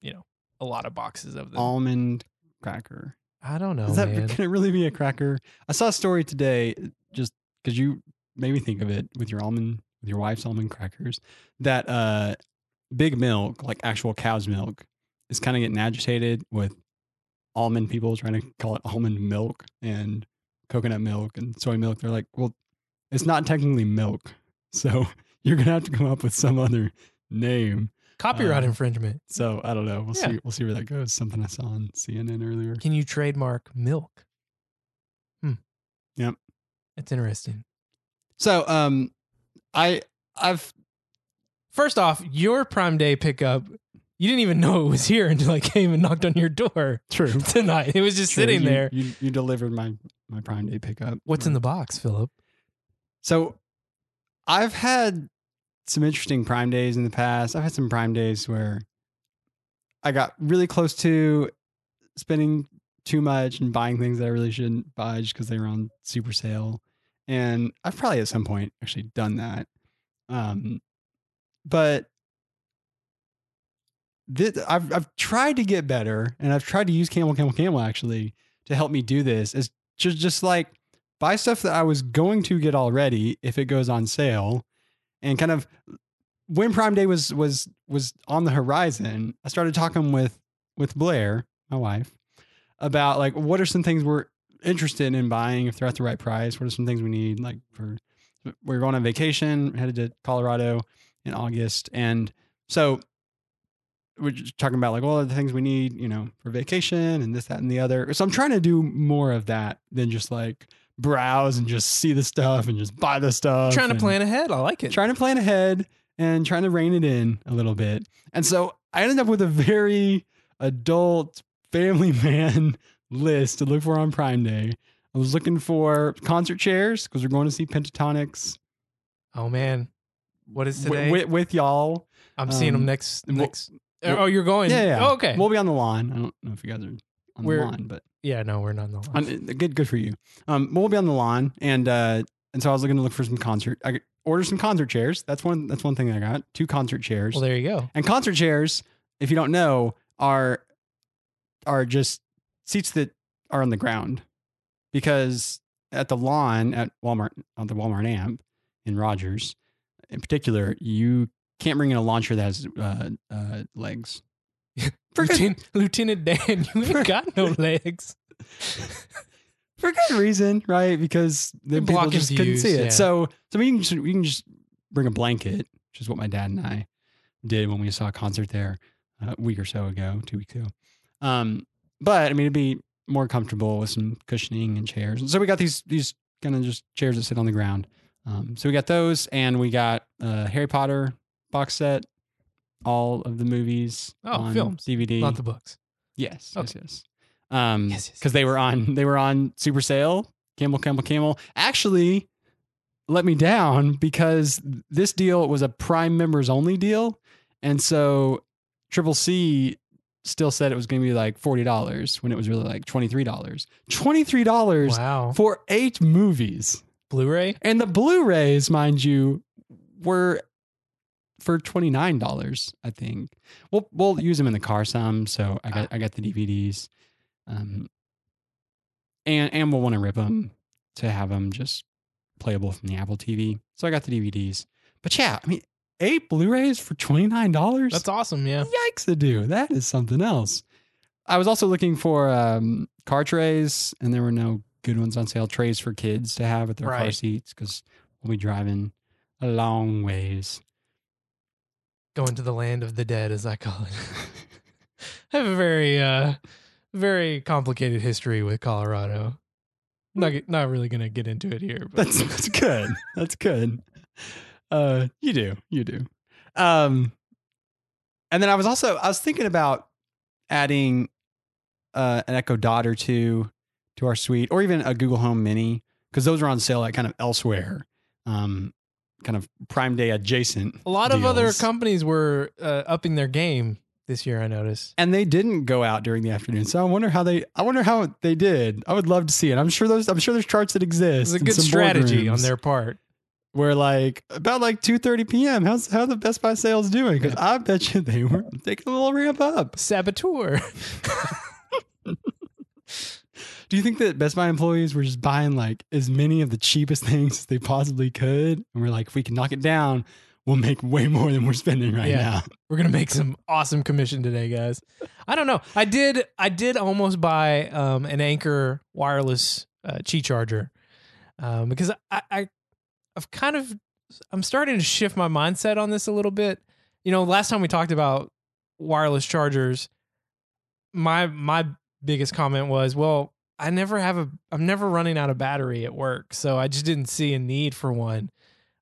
Speaker 1: you know, a lot of boxes of them.
Speaker 2: Almond cracker.
Speaker 1: I don't know,
Speaker 2: Is that
Speaker 1: man.
Speaker 2: can it really be a cracker? I saw a story today, just because you made me think of it with your almond, with your wife's almond crackers, that uh, big milk, like actual cow's milk, is kind of getting agitated with almond people trying to call it almond milk and coconut milk and soy milk. They're like, well, it's not technically milk, so you're gonna have to come up with some other name.
Speaker 1: Copyright
Speaker 2: uh,
Speaker 1: infringement.
Speaker 2: So I don't know. We'll
Speaker 1: Yeah.
Speaker 2: see. We'll see where that goes. Something I saw on CNN earlier.
Speaker 1: Can you trademark milk? Hmm.
Speaker 2: Yep.
Speaker 1: That's interesting.
Speaker 2: So um, I I've
Speaker 1: first off, your Prime Day pickup, you didn't even know it was here until I came and knocked on your door
Speaker 2: True.
Speaker 1: tonight. It was just sitting
Speaker 2: you,
Speaker 1: there.
Speaker 2: You, you delivered my my Prime Day pickup.
Speaker 1: What's in the box, Philip?
Speaker 2: So I've had some interesting Prime Days in the past. I've had some Prime Days where I got really close to spending too much and buying things that I really shouldn't buy just because they were on super sale. And I've probably at some point actually done that. Um, but this, I've I've tried to get better, and I've tried to use Camel Camel Camel actually to help me do this. Is just just like buy stuff that I was going to get already if it goes on sale, and kind of when Prime Day was was was on the horizon, I started talking with with Blair, my wife, about like what are some things we're interested in buying if they're at the right price. What are some things we need like for we're going on vacation, headed to Colorado in August, and so we're just talking about like all the things we need, you know, for vacation and this, that, and the other. So I'm trying to do more of that than just like browse and just see the stuff and just buy the stuff.
Speaker 1: Trying to plan ahead. I like it.
Speaker 2: Trying to plan ahead and trying to rein it in a little bit. And so I ended up with a very adult family man list to look for on Prime Day. I was looking for concert chairs because we're going to see Pentatonix
Speaker 1: oh man, what is today?
Speaker 2: with, with y'all.
Speaker 1: I'm seeing them
Speaker 2: um,
Speaker 1: next. next.
Speaker 2: we'll-
Speaker 1: oh, you're going.
Speaker 2: Yeah, yeah.
Speaker 1: Oh, okay.
Speaker 2: We'll be on the lawn. I don't know if you guys are on
Speaker 1: We're-
Speaker 2: the lawn, but
Speaker 1: yeah. No, we're not on the line.
Speaker 2: on, good, good for you. Um, we'll be on the lawn, and uh, and so I was looking to look for some concert. I order some concert chairs. That's one. That's one thing I got. Two concert chairs.
Speaker 1: well, there you go.
Speaker 2: and concert chairs, if you don't know, are are just seats that are on the ground, because at the lawn at Walmart on the Walmart amp in Rogers, in particular, you can't bring in a launcher that has uh, uh, legs. For good,
Speaker 1: Lieutenant, Lieutenant Dan, you ain't got no legs.
Speaker 2: for good reason, right? Because the people just couldn't see it.
Speaker 1: yeah.
Speaker 2: So, so we can just, we can just bring a blanket, which is what my dad and I did when we saw a concert there uh, a week or so ago, two weeks ago. Um, but I mean, it'd be more comfortable with some cushioning and chairs. And so we got these these kind of just chairs that sit on the ground. Um, so we got those, and we got a Harry Potter box set, all of the movies
Speaker 1: Oh,
Speaker 2: on
Speaker 1: films,
Speaker 2: DVD.
Speaker 1: Not the books.
Speaker 2: Yes,
Speaker 1: Okay.
Speaker 2: yes, yes. Um,
Speaker 1: Yes, yes,
Speaker 2: because they were on they were on super sale. Camel, Camel, Camel. Actually, let me down because this deal was a Prime members only deal, and so Triple C still said it was going to be like forty dollars when it was really like twenty three dollars. Twenty three dollars
Speaker 1: Wow.
Speaker 2: for eight movies,
Speaker 1: Blu-ray.
Speaker 2: and the Blu-rays, mind you, were for twenty nine dollars. I think we'll we'll use them in the car some. So I got I got the DVDs, um, and and we'll want to rip them to have them just playable from the Apple TV. So I got the DVDs. But yeah, I mean, eight Blu-rays for twenty nine dollars.
Speaker 1: That's awesome. Yeah.
Speaker 2: Yikes, to do that is something else. I was also looking for um, car trays, and there were no good ones on sale. Trays for kids to have at their car seats because we'll be driving a long ways.
Speaker 1: Going to the land of the dead, as I call it. I have a very, uh, very complicated history with Colorado. Not not really gonna get into it here. But
Speaker 2: That's that's good. That's good. Uh, you do, you do. Um, and then I was also I was thinking about adding uh, an Echo Dot or two to our suite, or even a Google Home Mini, because those are on sale like kind of elsewhere. Um, kind of Prime Day adjacent.
Speaker 1: a lot of other companies were uh, upping their game this year. I noticed.
Speaker 2: and they didn't go out during the afternoon. So I wonder how they. I wonder how they did. I would love to see it. I'm sure those. I'm sure there's charts that
Speaker 1: It
Speaker 2: exist.
Speaker 1: was a good
Speaker 2: some
Speaker 1: strategy on their part.
Speaker 2: Where like about like 2:30 p.m. How's how the Best Buy sales doing? Because I bet you they were taking a little ramp up.
Speaker 1: Saboteur.
Speaker 2: Do you think that Best Buy employees were just buying like as many of the cheapest things as they possibly could, and we're like, if we can knock it down, we'll make way more than we're spending right
Speaker 1: Yeah.
Speaker 2: now.
Speaker 1: We're gonna make some awesome commission today, guys. I don't know. I did. I did almost buy um, an Anker wireless uh, Qi charger um, because I, I, I've kind of, I'm starting to shift my mindset on this a little bit. You know, last time we talked about wireless chargers, my my biggest comment was, well, I never have a, I'm never running out of battery at work, so I just didn't see a need for one.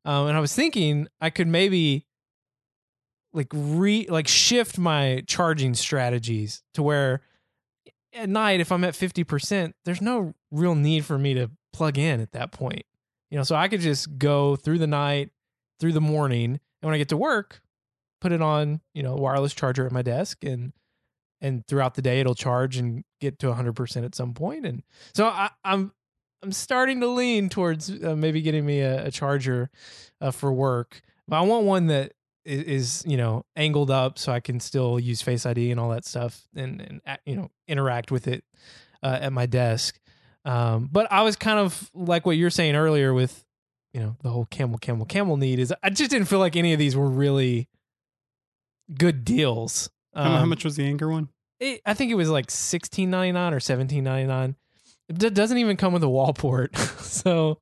Speaker 1: Um, and I was thinking I could maybe like re like shift my charging strategies to where at night if I'm at 50%, there's no real need for me to plug in at that point. You know, so I could just go through the night, through the morning, and when I get to work, put it on, you know, wireless charger at my desk and and throughout the day it'll charge and get to 100% at some point and so I, I'm I'm starting to lean towards uh, maybe getting me a, a charger uh, for work, but I want one that is, you know angled up so I can still use Face ID and all that stuff and and you know interact with it uh, at my desk. Um, but I was kind of like what you're saying earlier with you know the whole camel camel camel need is I just didn't feel like any of these were really good deals.
Speaker 2: How- how
Speaker 1: Um,
Speaker 2: much was the Anker one?
Speaker 1: it, I think it was like sixteen ninety nine or seventeen ninety nine. It d- doesn't even come with a wall port, so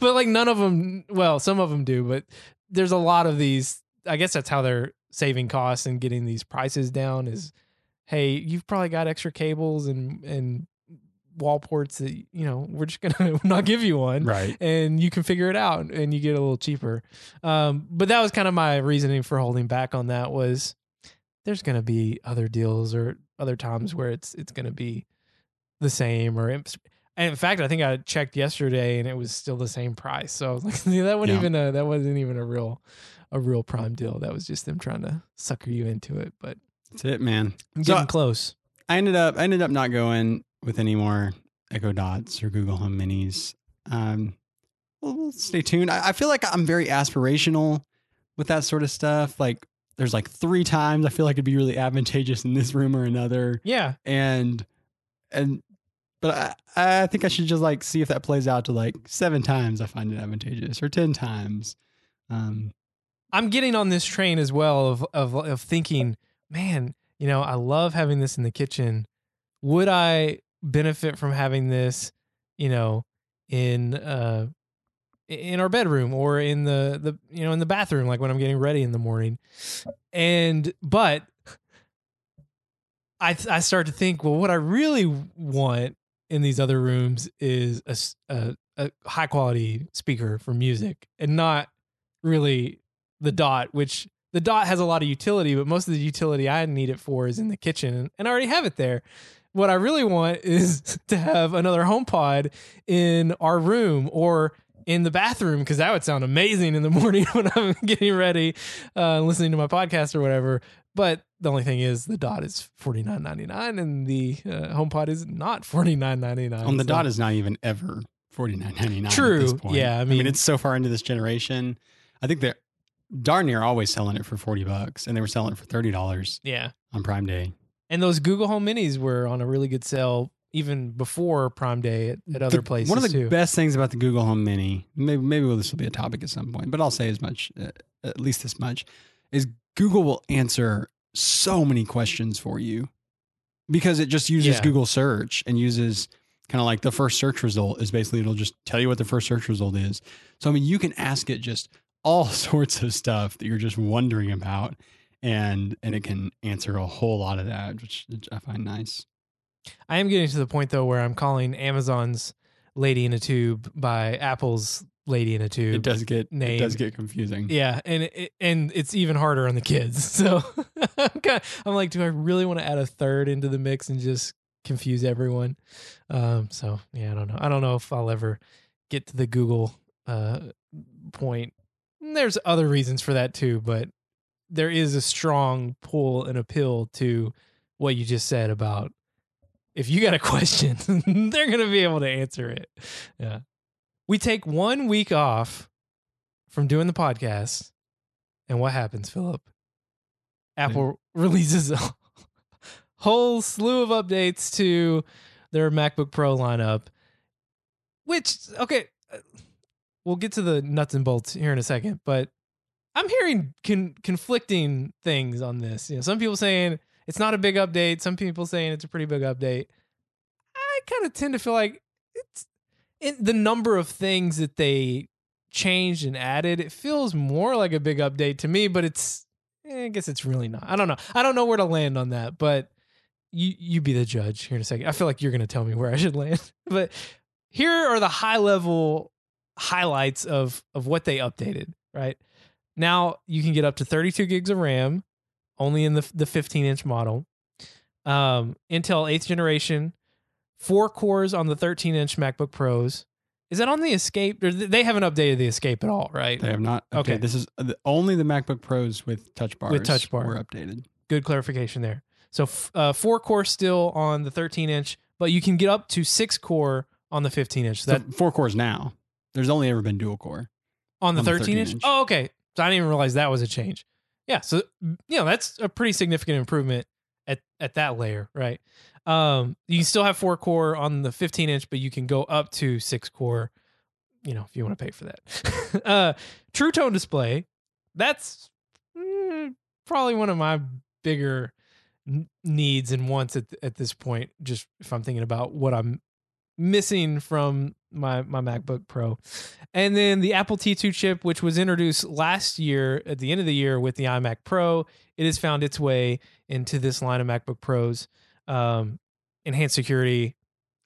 Speaker 1: but like none of them. Well, some of them do, but there's a lot of these. I guess that's how they're saving costs and getting these prices down. Is hey, you've probably got extra cables and and wall ports that you know we're just gonna not give you one
Speaker 2: Right.
Speaker 1: and you can figure it out and you get a little cheaper. Um, but that was kind of my reasoning for holding back on that was there's going to be other deals or other times where it's it's going to be the same or and in fact I think I checked yesterday and it was still the same price. So like that wasn't
Speaker 2: Yeah.
Speaker 1: even a that wasn't even a real a real prime deal. That was just them trying to sucker you into it, but
Speaker 2: That's it, man.
Speaker 1: I'm
Speaker 2: So-
Speaker 1: getting close.
Speaker 2: I ended up I ended up not going with any more Echo Dots or Google Home Minis. Um, we'll stay tuned. I, I feel like I'm very aspirational with that sort of stuff. Like there's like three times I feel like it'd be really advantageous in this room or another,
Speaker 1: Yeah.
Speaker 2: and and but I, I think I should just like see if that plays out to like seven times I find it advantageous or ten times. Um,
Speaker 1: I'm getting on this train as well of of of thinking, man, you know, I love having this in the kitchen. Would I benefit from having this, you know, in uh in our bedroom or in the the you know in the bathroom like when I'm getting ready in the morning. And but I I start to think, well, what I really want in these other rooms is a a high quality speaker for music and not really the dot, which the dot has a lot of utility, but most of the utility I need it for is in the kitchen, and I already have it there. What I really want is to have another HomePod in our room or in the bathroom because that would sound amazing in the morning when I'm getting ready, uh, listening to my podcast or whatever. But the only thing is, the dot is forty nine ninety nine, and the uh, HomePod is not forty nine ninety nine.
Speaker 2: on the dot is not even ever forty nine ninety nine.
Speaker 1: True.
Speaker 2: At this point.
Speaker 1: Yeah, I
Speaker 2: I mean,
Speaker 1: mean-
Speaker 2: it's so far into this generation. I think they're darn near always selling it for forty bucks, and they were selling it for thirty dollars
Speaker 1: yeah.
Speaker 2: on Prime Day.
Speaker 1: And those Google Home Minis were on a really good sale even before Prime Day at, at other
Speaker 2: The-
Speaker 1: places
Speaker 2: One of the
Speaker 1: too.
Speaker 2: best things about the Google Home Mini, maybe maybe this will be a topic at some point, but I'll say as much, uh, at least this much, is Google will answer so many questions for you because it just uses
Speaker 1: Yeah.
Speaker 2: Google search and uses kind of like the first search result is basically it'll just tell you what the first search result is. So I mean, you can ask it just all sorts of stuff that you're just wondering about, and and it can answer a whole lot of that, which I find nice.
Speaker 1: I am getting to the point though where I'm calling Amazon's Lady in a Tube by Apple's Lady in a Tube.
Speaker 2: It does get it does get confusing.
Speaker 1: Yeah, and it, and it's even harder on the kids. So I'm, kind I'm like, do I really want to add a third into the mix and just confuse everyone? Um, so yeah, I don't know. I don't know if I'll ever get to the Google uh, point. There's other reasons for that too, but there is a strong pull and appeal to what you just said about if you got a question, they're going to be able to answer it. Yeah. We take one week off from doing the podcast, and what happens, Philip? Apple releases a whole slew of updates to their MacBook Pro lineup, which, okay, uh, we'll get to the nuts and bolts here in a second, but I'm hearing con- conflicting things on this. You know, some people saying it's not a big update, some people saying it's a pretty big update. I kind of tend to feel like it's the number of things that they changed and added. It feels more like a big update to me, but it's eh, I guess it's really not. I don't know. I don't know where to land on that, but you you be the judge here in a second. I feel like you're going to tell me where I should land. but here are the high level highlights of of what they updated, right? Now you can get up to 32 gigs of RAM only in the the 15 inch model. Um, Intel eighth generation, four cores on the 13 inch MacBook Pros. Is that on the Escape? Or They haven't updated the Escape at all, right?
Speaker 2: They have not.
Speaker 1: Okay.
Speaker 2: Okay, this is the, only the MacBook Pros with Touch bars
Speaker 1: Touch Bar.
Speaker 2: were updated.
Speaker 1: Good clarification there. So f- uh, four core still on the 13 inch, but you can get up to six core on the 15 inch.
Speaker 2: So
Speaker 1: That
Speaker 2: four cores now. There's only ever been dual core.
Speaker 1: on the
Speaker 2: on the
Speaker 1: 13 inch?
Speaker 2: 13 inch.
Speaker 1: Oh, okay. So I didn't even realize that was a change. Yeah. So you know that's a pretty significant improvement at at that layer, right? Um, you still have four core on the 15 inch, but you can go up to six core. You know, if you want to pay for that. uh, True Tone display. That's mm, probably one of my bigger n- needs and wants at at this point. Just if I'm thinking about what I'm missing from my my MacBook Pro. And then the Apple T2 chip, which was introduced last year at the end of the year with the iMac Pro, it has found its way into this line of MacBook Pros. Um, enhanced security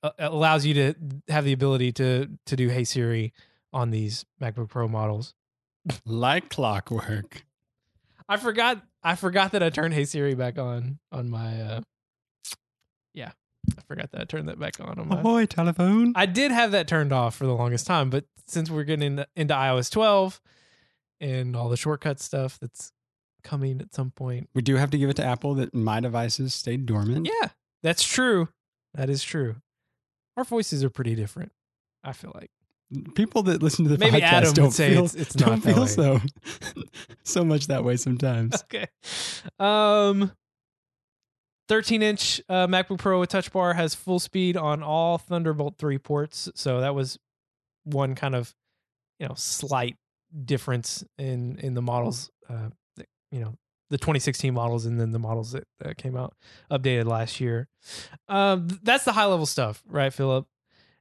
Speaker 1: uh, allows you to have the ability to to do Hey Siri on these MacBook Pro models.
Speaker 2: Like clockwork.
Speaker 1: I forgot I forgot that I turned Hey Siri back on on my uh yeah. I forgot that I turned that back on on my
Speaker 2: Ahoy, telephone.
Speaker 1: I did have that turned off for the longest time, but since we're getting into, into iOS 12 and all the shortcut stuff that's coming at some point.
Speaker 2: we do have to give it to Apple that my devices stayed dormant.
Speaker 1: Yeah, that's true. That is true. Our voices are pretty different. I feel like
Speaker 2: People that listen to the
Speaker 1: maybe
Speaker 2: podcast
Speaker 1: Adam
Speaker 2: don't
Speaker 1: say
Speaker 2: feel,
Speaker 1: it's, it's
Speaker 2: don't
Speaker 1: not
Speaker 2: feel
Speaker 1: way.
Speaker 2: so so much that way sometimes.
Speaker 1: Okay. Um, 13 inch uh, MacBook Pro with Touch Bar has full speed on all Thunderbolt 3 ports. So that was one kind of, you know, slight difference in in the models. Uh, you know, the 2016 models and then the models that, that came out updated last year. Um, that's the high level stuff, right, Philip?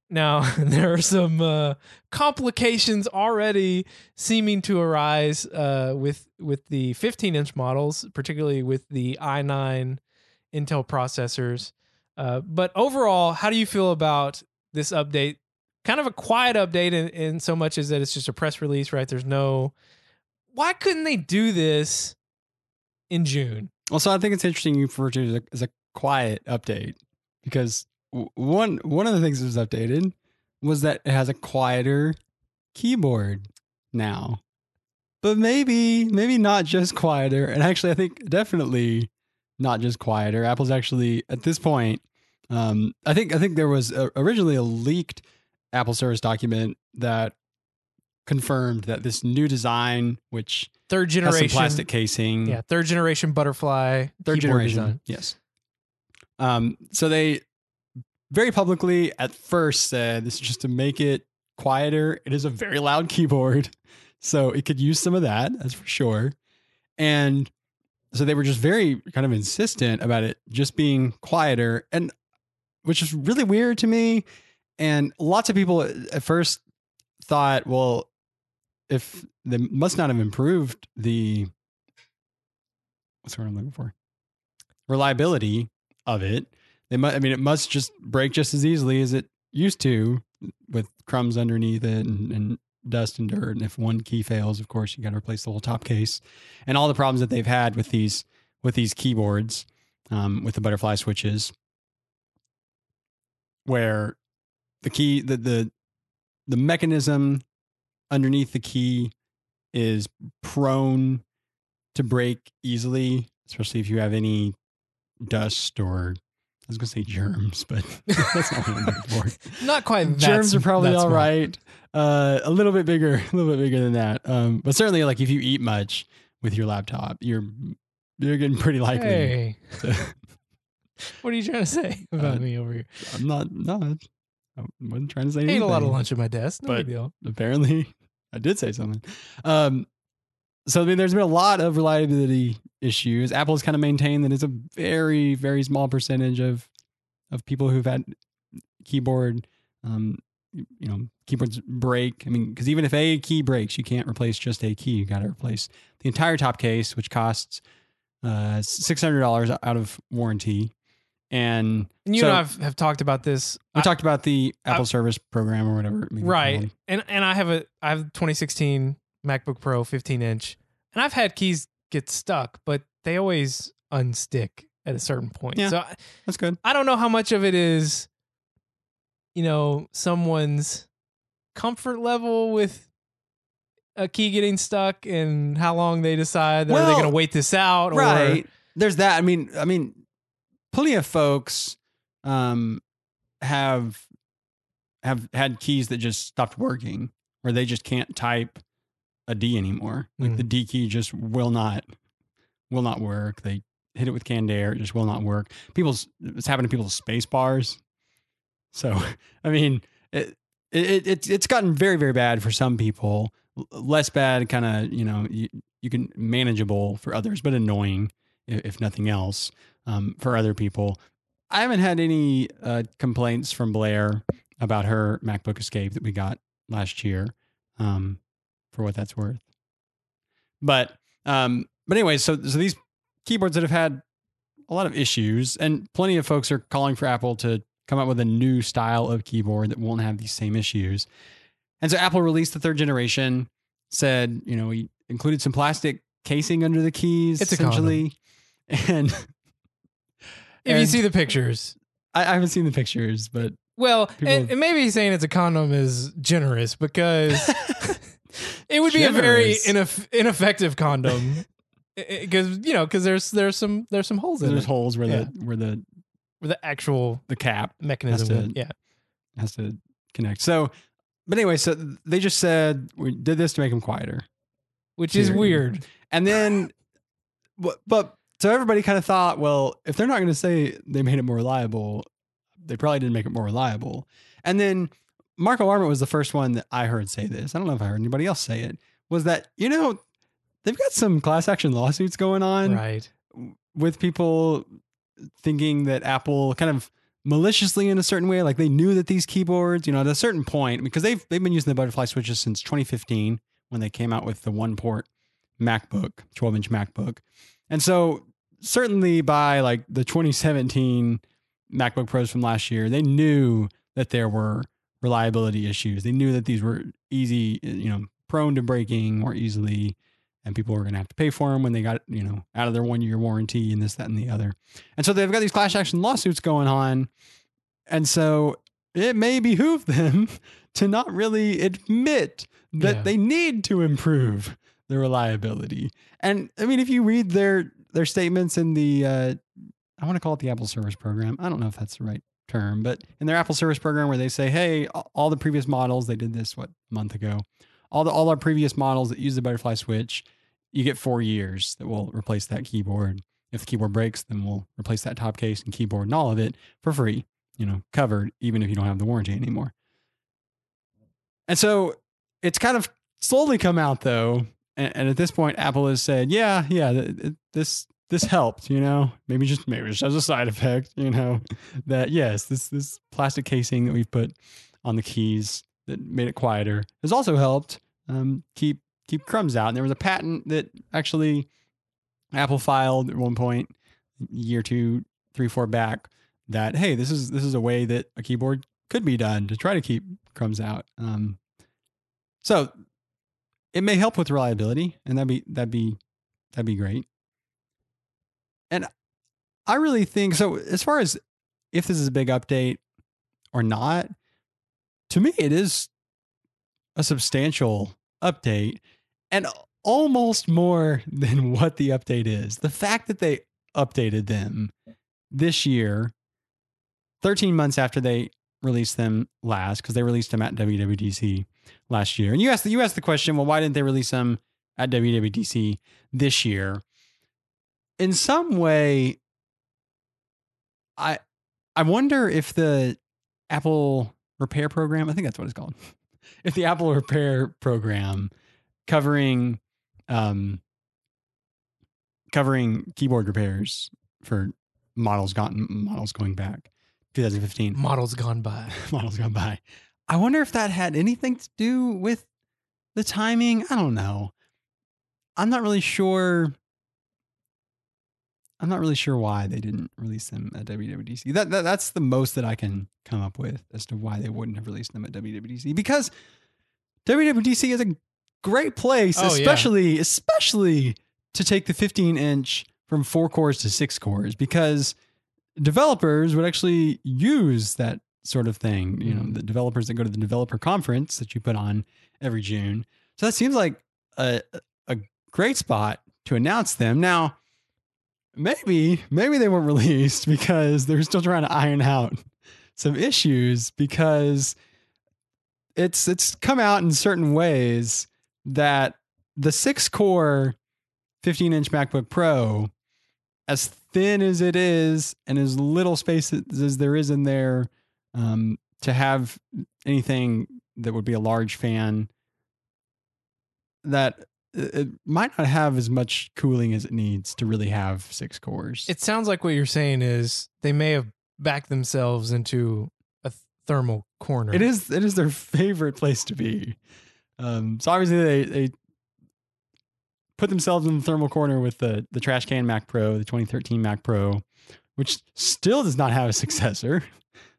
Speaker 1: Now there are some uh, complications already seeming to arise uh, with with the 15 inch models, particularly with the i9 Intel processors. Uh, but overall, how do you feel about this update? Kind of a quiet update in, in so much as that it's just a press release, right? There's no. Why couldn't they do this in June?
Speaker 2: Well, so I think it's interesting you refer to it as a, as a quiet update because one one of the things that was updated was that it has a quieter keyboard now. But maybe maybe not just quieter, and actually I think definitely not just quieter. Apple's actually at this point. Um, I think I think there was a, originally a leaked Apple Service document that confirmed that this new design, which
Speaker 1: Third generation
Speaker 2: plastic casing,
Speaker 1: Yeah, third generation butterfly.
Speaker 2: third generation.
Speaker 1: design.
Speaker 2: Yes. Um, so they very publicly at first said this is just to make it quieter. It is a very loud keyboard, so it could use some of that, that's for sure. And so they were just very kind of insistent about it just being quieter, and which is really weird to me. And lots of people at first thought, well, if they must not have improved the what's the word I'm looking for? Reliability of it. They must I mean it must just break just as easily as it used to with crumbs underneath it and, and dust and dirt. And if one key fails, of course you gotta replace the whole top case. And all the problems that they've had with these with these keyboards, um, with the butterfly switches, where the key the the the mechanism underneath the key is prone to break easily, especially if you have any dust or I was gonna say germs, but that's not what I'm looking for.
Speaker 1: Not quite. that
Speaker 2: germs are probably all right. Uh, a little bit bigger, a little bit bigger than that. Um, but certainly, like if you eat much with your laptop, you're you're getting pretty likely.
Speaker 1: Hey,
Speaker 2: to-
Speaker 1: what are you trying to say about
Speaker 2: Uh,
Speaker 1: me over here?
Speaker 2: I'm not not. I wasn't trying to say anything
Speaker 1: I ate
Speaker 2: anything.
Speaker 1: a lot of lunch at my desk. No big deal.
Speaker 2: apparently I did say something. Um, so I mean, there's been a lot of reliability issues. Apple's kind of maintained that it's a very, very small percentage of of people who've had keyboard, um, you know, keyboards break. I mean, because even if a key breaks, you can't replace just a key. You got to replace the entire top case, which costs uh, six hundred dollars out of warranty. And
Speaker 1: And you
Speaker 2: so
Speaker 1: and I have, talked about this.
Speaker 2: we
Speaker 1: I-
Speaker 2: talked about the Apple
Speaker 1: I-
Speaker 2: Service Program or whatever, it may be
Speaker 1: right and and i have a i have 2016 macbook pro 15 inch and i've had keys get stuck but they always unstick at a certain point.
Speaker 2: Yeah.
Speaker 1: So I,
Speaker 2: That's good.
Speaker 1: I don't know how much of it is, you know, someone's comfort level with a key getting stuck and how long they decide that are they
Speaker 2: Well,
Speaker 1: going to wait this out or
Speaker 2: right. There's that. I mean, I mean, plenty of folks um, have have had keys that just stopped working, or they just can't type a D anymore. Like
Speaker 1: Mm.
Speaker 2: the D key just will not will not work. They hit it with canned air, it just will not work. People's it's happened to people's space bars. So I mean, it, it, it it's gotten very very bad for some people. Less bad, kind of you know you, you can manageable for others, but annoying if, if nothing else um, for other people. I haven't had any uh, complaints from Blair about her MacBook Escape that we got last year, um, for what that's worth. But um, but anyway, so so these keyboards that have had a lot of issues, and plenty of folks are calling for Apple to come up with a new style of keyboard that won't have these same issues. And so Apple released the third generation, said, you know, we included some plastic casing under the keys,
Speaker 1: It's
Speaker 2: essentially. And
Speaker 1: if you see the pictures.
Speaker 2: I, I haven't seen the pictures, but
Speaker 1: Well, and, and maybe saying it's a condom is generous because it would be a very
Speaker 2: Generous.
Speaker 1: ineff- ineffective condom because you know because there's there's some there's some holes in
Speaker 2: there's
Speaker 1: it
Speaker 2: holes where
Speaker 1: Yeah.
Speaker 2: the where the
Speaker 1: where the actual
Speaker 2: the cap
Speaker 1: mechanism.
Speaker 2: to-
Speaker 1: would- yeah,
Speaker 2: has to connect. So, but anyway, so they just said we did this to make them quieter.
Speaker 1: which is weird.
Speaker 2: And then, but, but so everybody kind of thought, well, if they're not going to say they made it more reliable, they probably didn't make it more reliable. And then Marco Arment was the first one that I heard say this. I don't know if I heard anybody else say it. Was that you know they've got some class action lawsuits going on
Speaker 1: Right.
Speaker 2: with people thinking that Apple kind of maliciously in a certain way, like they knew that these keyboards, you know, at a certain point, because they've they've been using the butterfly switches since 2015 when they came out with the one port MacBook, 12 inch MacBook, and so certainly by like the 2017 MacBook Pros from last year, they knew that there were reliability issues. They knew that these were easy, you know, prone to breaking more easily and people were going to have to pay for them when they got you know out of their one year warranty and this that and the other and so they've got these class action lawsuits going on and so it may behoove them to not really admit that
Speaker 1: Yeah.
Speaker 2: they need to improve the reliability and i mean if you read their their statements in the uh, i want to call it the apple service program i don't know if that's the right term but in their apple service program where they say hey all the previous models they did this what a month ago all the all our previous models that use the butterfly switch you get four years that will replace that keyboard. If the keyboard breaks, then we'll replace that top case and keyboard and all of it for free, you know, covered, even if you don't have the warranty anymore. And so it's kind of slowly come out though. And, at this point, Apple has said, yeah, yeah, th- th- this this helped, you know, maybe just maybe just as a side effect, you know, that yes, this this plastic casing that we've put on the keys that made it quieter has also helped um, keep keep crumbs out. And there was a patent that actually Apple filed at one point, year two, three, four back, that hey, this is this is a way that a keyboard could be done to try to keep crumbs out. Um, so it may help with reliability, and that'd be that'd be that'd be great. And I really think so. As far as if this is a big update or not, to me, it is a substantial update and almost more than what the update is. The fact that they updated them this year, 13 months after they released them last, because they released them at WWDC last year. And you asked, you asked the question, well, why didn't they release them at WWDC this year? In some way, I I wonder if the Apple repair program, I think that's what it's called. If the Apple repair program covering um covering keyboard repairs for models gotten models going back 2015
Speaker 1: Models gone by.
Speaker 2: models gone by. I wonder if that had anything to do with the timing. I don't know. I'm not really sure. I'm not really sure why they didn't release them at WWDC. That, that that's the most that I can come up with as to why they wouldn't have released them at WWDC because WWDC is a great place,
Speaker 1: Oh, yeah.
Speaker 2: especially especially to take the 15 inch from four cores to six cores because developers would actually use that sort of thing. You know,
Speaker 1: Mhm.
Speaker 2: the developers that go to the developer conference that you put on every June. So that seems like a a great spot to announce them. Now, maybe maybe they weren't released because they're still trying to iron out some issues because it's it's come out in certain ways that the six core 15 inch MacBook Pro, as thin as it is and as little space as there is in there um, to have anything that would be a large fan, that it it might not have as much cooling as it needs to really have six cores.
Speaker 1: It sounds like what you're saying is they may have backed themselves into a thermal corner.
Speaker 2: It is it is their favorite place to be. Um, so obviously they they put themselves in the thermal corner with the the trash can Mac Pro, the 2013 Mac Pro, which still does not have a successor.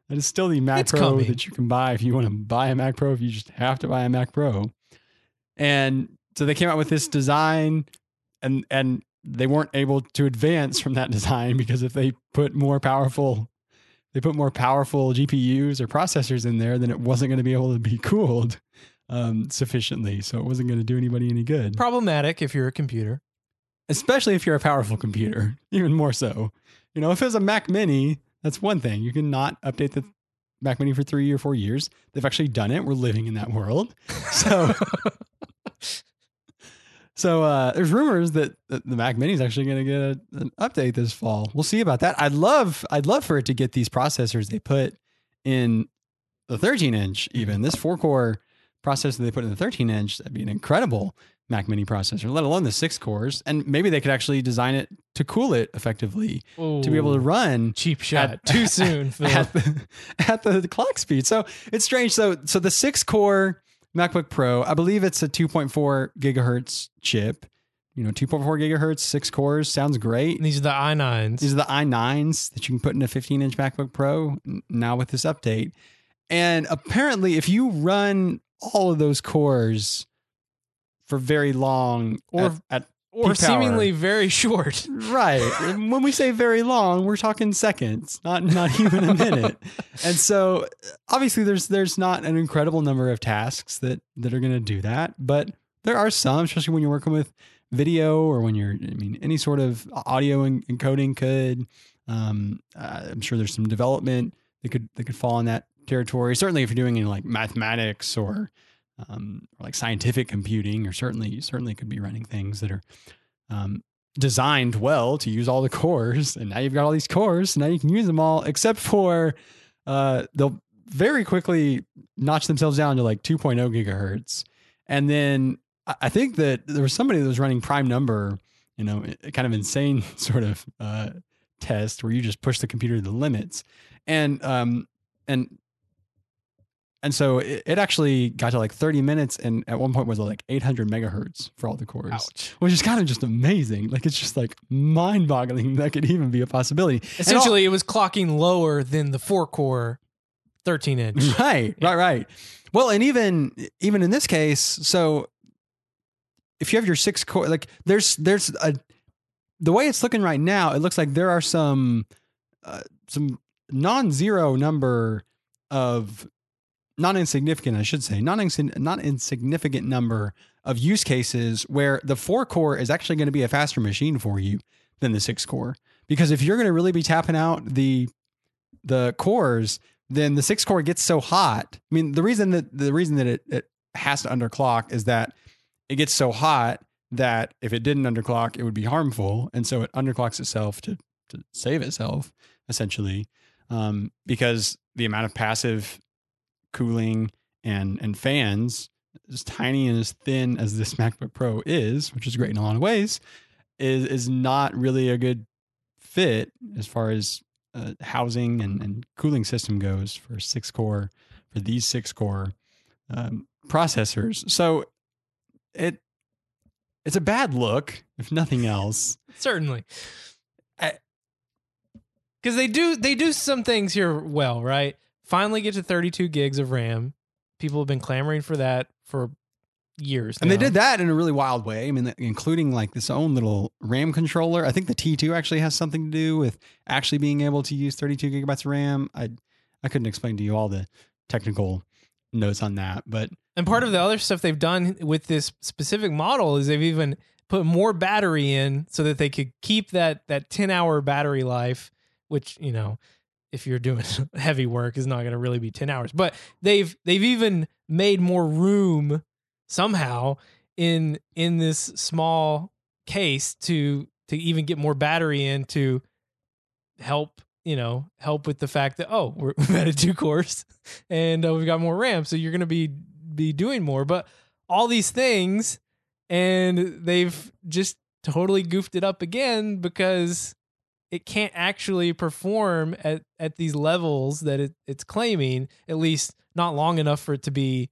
Speaker 2: That is still the Mac
Speaker 1: It's
Speaker 2: Pro
Speaker 1: coming.
Speaker 2: that you can buy if you want to buy a Mac Pro. If you just have to buy a Mac Pro, and so they came out with this design, and and they weren't able to advance from that design because if they put more powerful they put more powerful GPUs or processors in there, then it wasn't going to be able to be cooled um, sufficiently. So it wasn't going to do anybody any good,
Speaker 1: problematic if you're a computer.
Speaker 2: especially if you're a powerful computer, even more so. You know, if it was a Mac Mini, that's one thing. You can not update the Mac Mini for three or four years. They've actually done it. We're living in that world. So, so uh, there's rumors that, the Mac Mini is actually going to get a, an update this fall. We'll see about that. I'd love, I'd love for it to get these processors they put in the 13 inch. Even this four core processor they put in the 13 inch, that'd be an incredible Mac Mini processor. Let alone the six cores, and maybe they could actually design it to cool it effectively to be able to run
Speaker 1: cheap shot
Speaker 2: at-
Speaker 1: too soon. Phil.
Speaker 2: at the, at the clock speed. So it's strange. So so the six core MacBook Pro, I believe it's a 2.4 gigahertz chip. You know, 2.4 gigahertz, six cores sounds great.
Speaker 1: And these are the i9s.
Speaker 2: These are the i9s that you can put in a 15 inch MacBook Pro now with this update. And apparently, if you run all of those cores for very long
Speaker 1: Or-
Speaker 2: at, at
Speaker 1: or seemingly very short.
Speaker 2: Right. When we say very long, we're talking seconds, not not even a minute. and so obviously there's there's not an incredible number of tasks that that are going to do that, but there are some, especially when you're working with video or when you're I mean any sort of audio encoding could um uh, I'm sure there's some development that could that could fall in that territory. Certainly if you're doing any like mathematics or um, or like scientific computing, or certainly certainly could be running things that are um, designed well to use all the cores. And now you've got all these cores, and now you can use them all, except for uh, they'll very quickly notch themselves down to like 2.0 gigahertz. And then I- I think that there was somebody that was running prime number, you know, kind of insane sort of uh, test where you just push the computer to the limits. And um, and and so it, it actually got to like 30 minutes and at one point was like 800 megahertz for all the cores
Speaker 1: Ouch.
Speaker 2: which is kind of just amazing like it's just like mind-boggling that could even be a possibility And all-
Speaker 1: Essentially, it was clocking lower than the four core 13 inch.
Speaker 2: right right right well and even even in this case so if you have your six core like there's there's a the way it's looking right now it looks like there are some uh, some non-zero number of non-insignificant i should say non not insignificant number of use cases where the four core is actually going to be a faster machine for you than the six core because if you're going to really be tapping out the the cores then the six core gets so hot. I mean, the reason that the reason that it, it has to underclock is that it gets so hot that if it didn't underclock, it would be harmful, and so it underclocks itself to to save itself essentially, um, because the amount of passive cooling and and fans, as tiny and as thin as this MacBook Pro is, which is great in a lot of ways, is is not really a good fit as far as uh, housing and, and cooling system goes for six core for these six core um, processors. So it it's a bad look, if nothing else.
Speaker 1: Certainly. Because they do they do some things here well, right? Finally get to 32 gigs of RAM. People have been clamoring for that for years.
Speaker 2: And they did that in a really wild way. I mean, including like this own little RAM controller. I think the T2 actually has something to do with actually being able to use 32 gigabytes of RAM. I I couldn't explain to you all the technical notes on that, but
Speaker 1: And part of the other stuff they've done with this specific model is they've even put more battery in so that they could keep that that 10 hour battery life, which, you know, if you're doing heavy work is not going to really be 10 hours. But they've they've even made more room somehow in in this small case to to even get more battery in to help you know help with the fact that oh we're, we've added two cores and uh, we've got more RAM, so you're going to be be doing more. But all these things, and they've just totally goofed it up again because it can't actually perform at at these levels that it, it's claiming. At least not long enough for it to be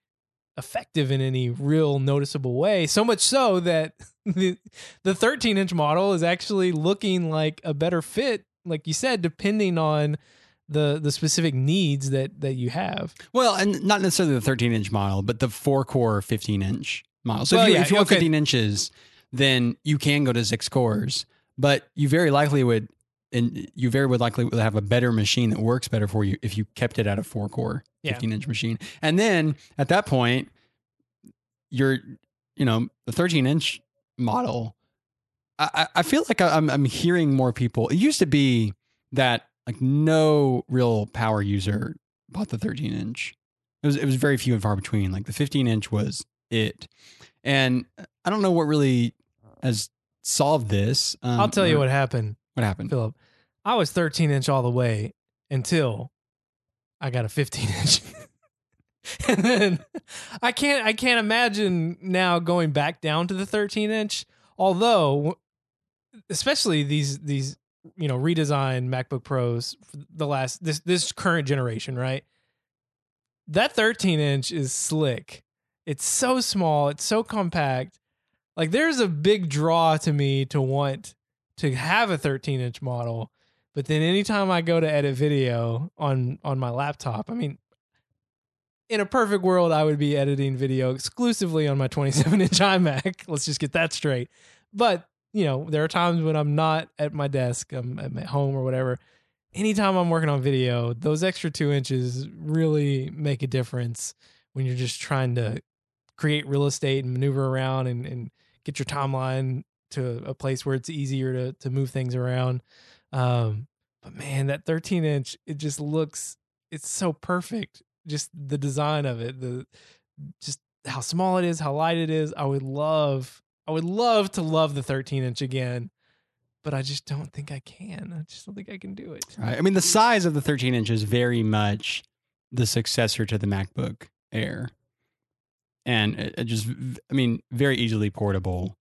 Speaker 1: effective in any real noticeable way. So much so that the the 13 inch model is actually looking like a better fit, like you said, depending on the the specific needs that that you have.
Speaker 2: Well, and not necessarily the 13 inch model, but the four core 15 inch model. So
Speaker 1: Well,
Speaker 2: if, you,
Speaker 1: yeah,
Speaker 2: if you want
Speaker 1: okay.
Speaker 2: 15 inches, then you can go to six cores, but you very likely would, and you very would likely would have a better machine that works better for you if you kept it at a four core
Speaker 1: Yeah.
Speaker 2: 15 inch machine. And then at that point, you're, you know, the 13 inch model. I, I I feel like I'm, I'm hearing more people. It used to be that like no real power user bought the 13 inch. It was it was very few and far between. Like the 15 inch was it, and I don't know what really has solved this. Um,
Speaker 1: I'll tell you what happened,
Speaker 2: what happened.
Speaker 1: Philip. I was 13 inch all the way until I got a 15 inch. and then I can't I can't imagine now going back down to the 13 inch. Although, especially these these you know redesigned MacBook Pros the last this this current generation, right? That 13 inch is slick. It's so small. It's so compact. Like there's a big draw to me to want to have a 13 inch model. But then anytime I go to edit video on on my laptop, I mean, in a perfect world, I would be editing video exclusively on my 27 inch iMac. Let's just get that straight. But you know, there are times when I'm not at my desk, I'm, I'm at home or whatever. Anytime I'm working on video, those extra two inches really make a difference when you're just trying to create real estate and maneuver around and, and get your timeline to a place where it's easier to to move things around. Um, but man, that 13 inch, it just looks it's so perfect. Just the design of it, the just how small it is, how light it is. I would love, I would love to love the 13 inch again, but I just don't think I can. I just don't think I can do it.
Speaker 2: Right. I mean, the size of the 13 inch is very much the successor to the MacBook Air, and it, it just, I mean, very easily portable.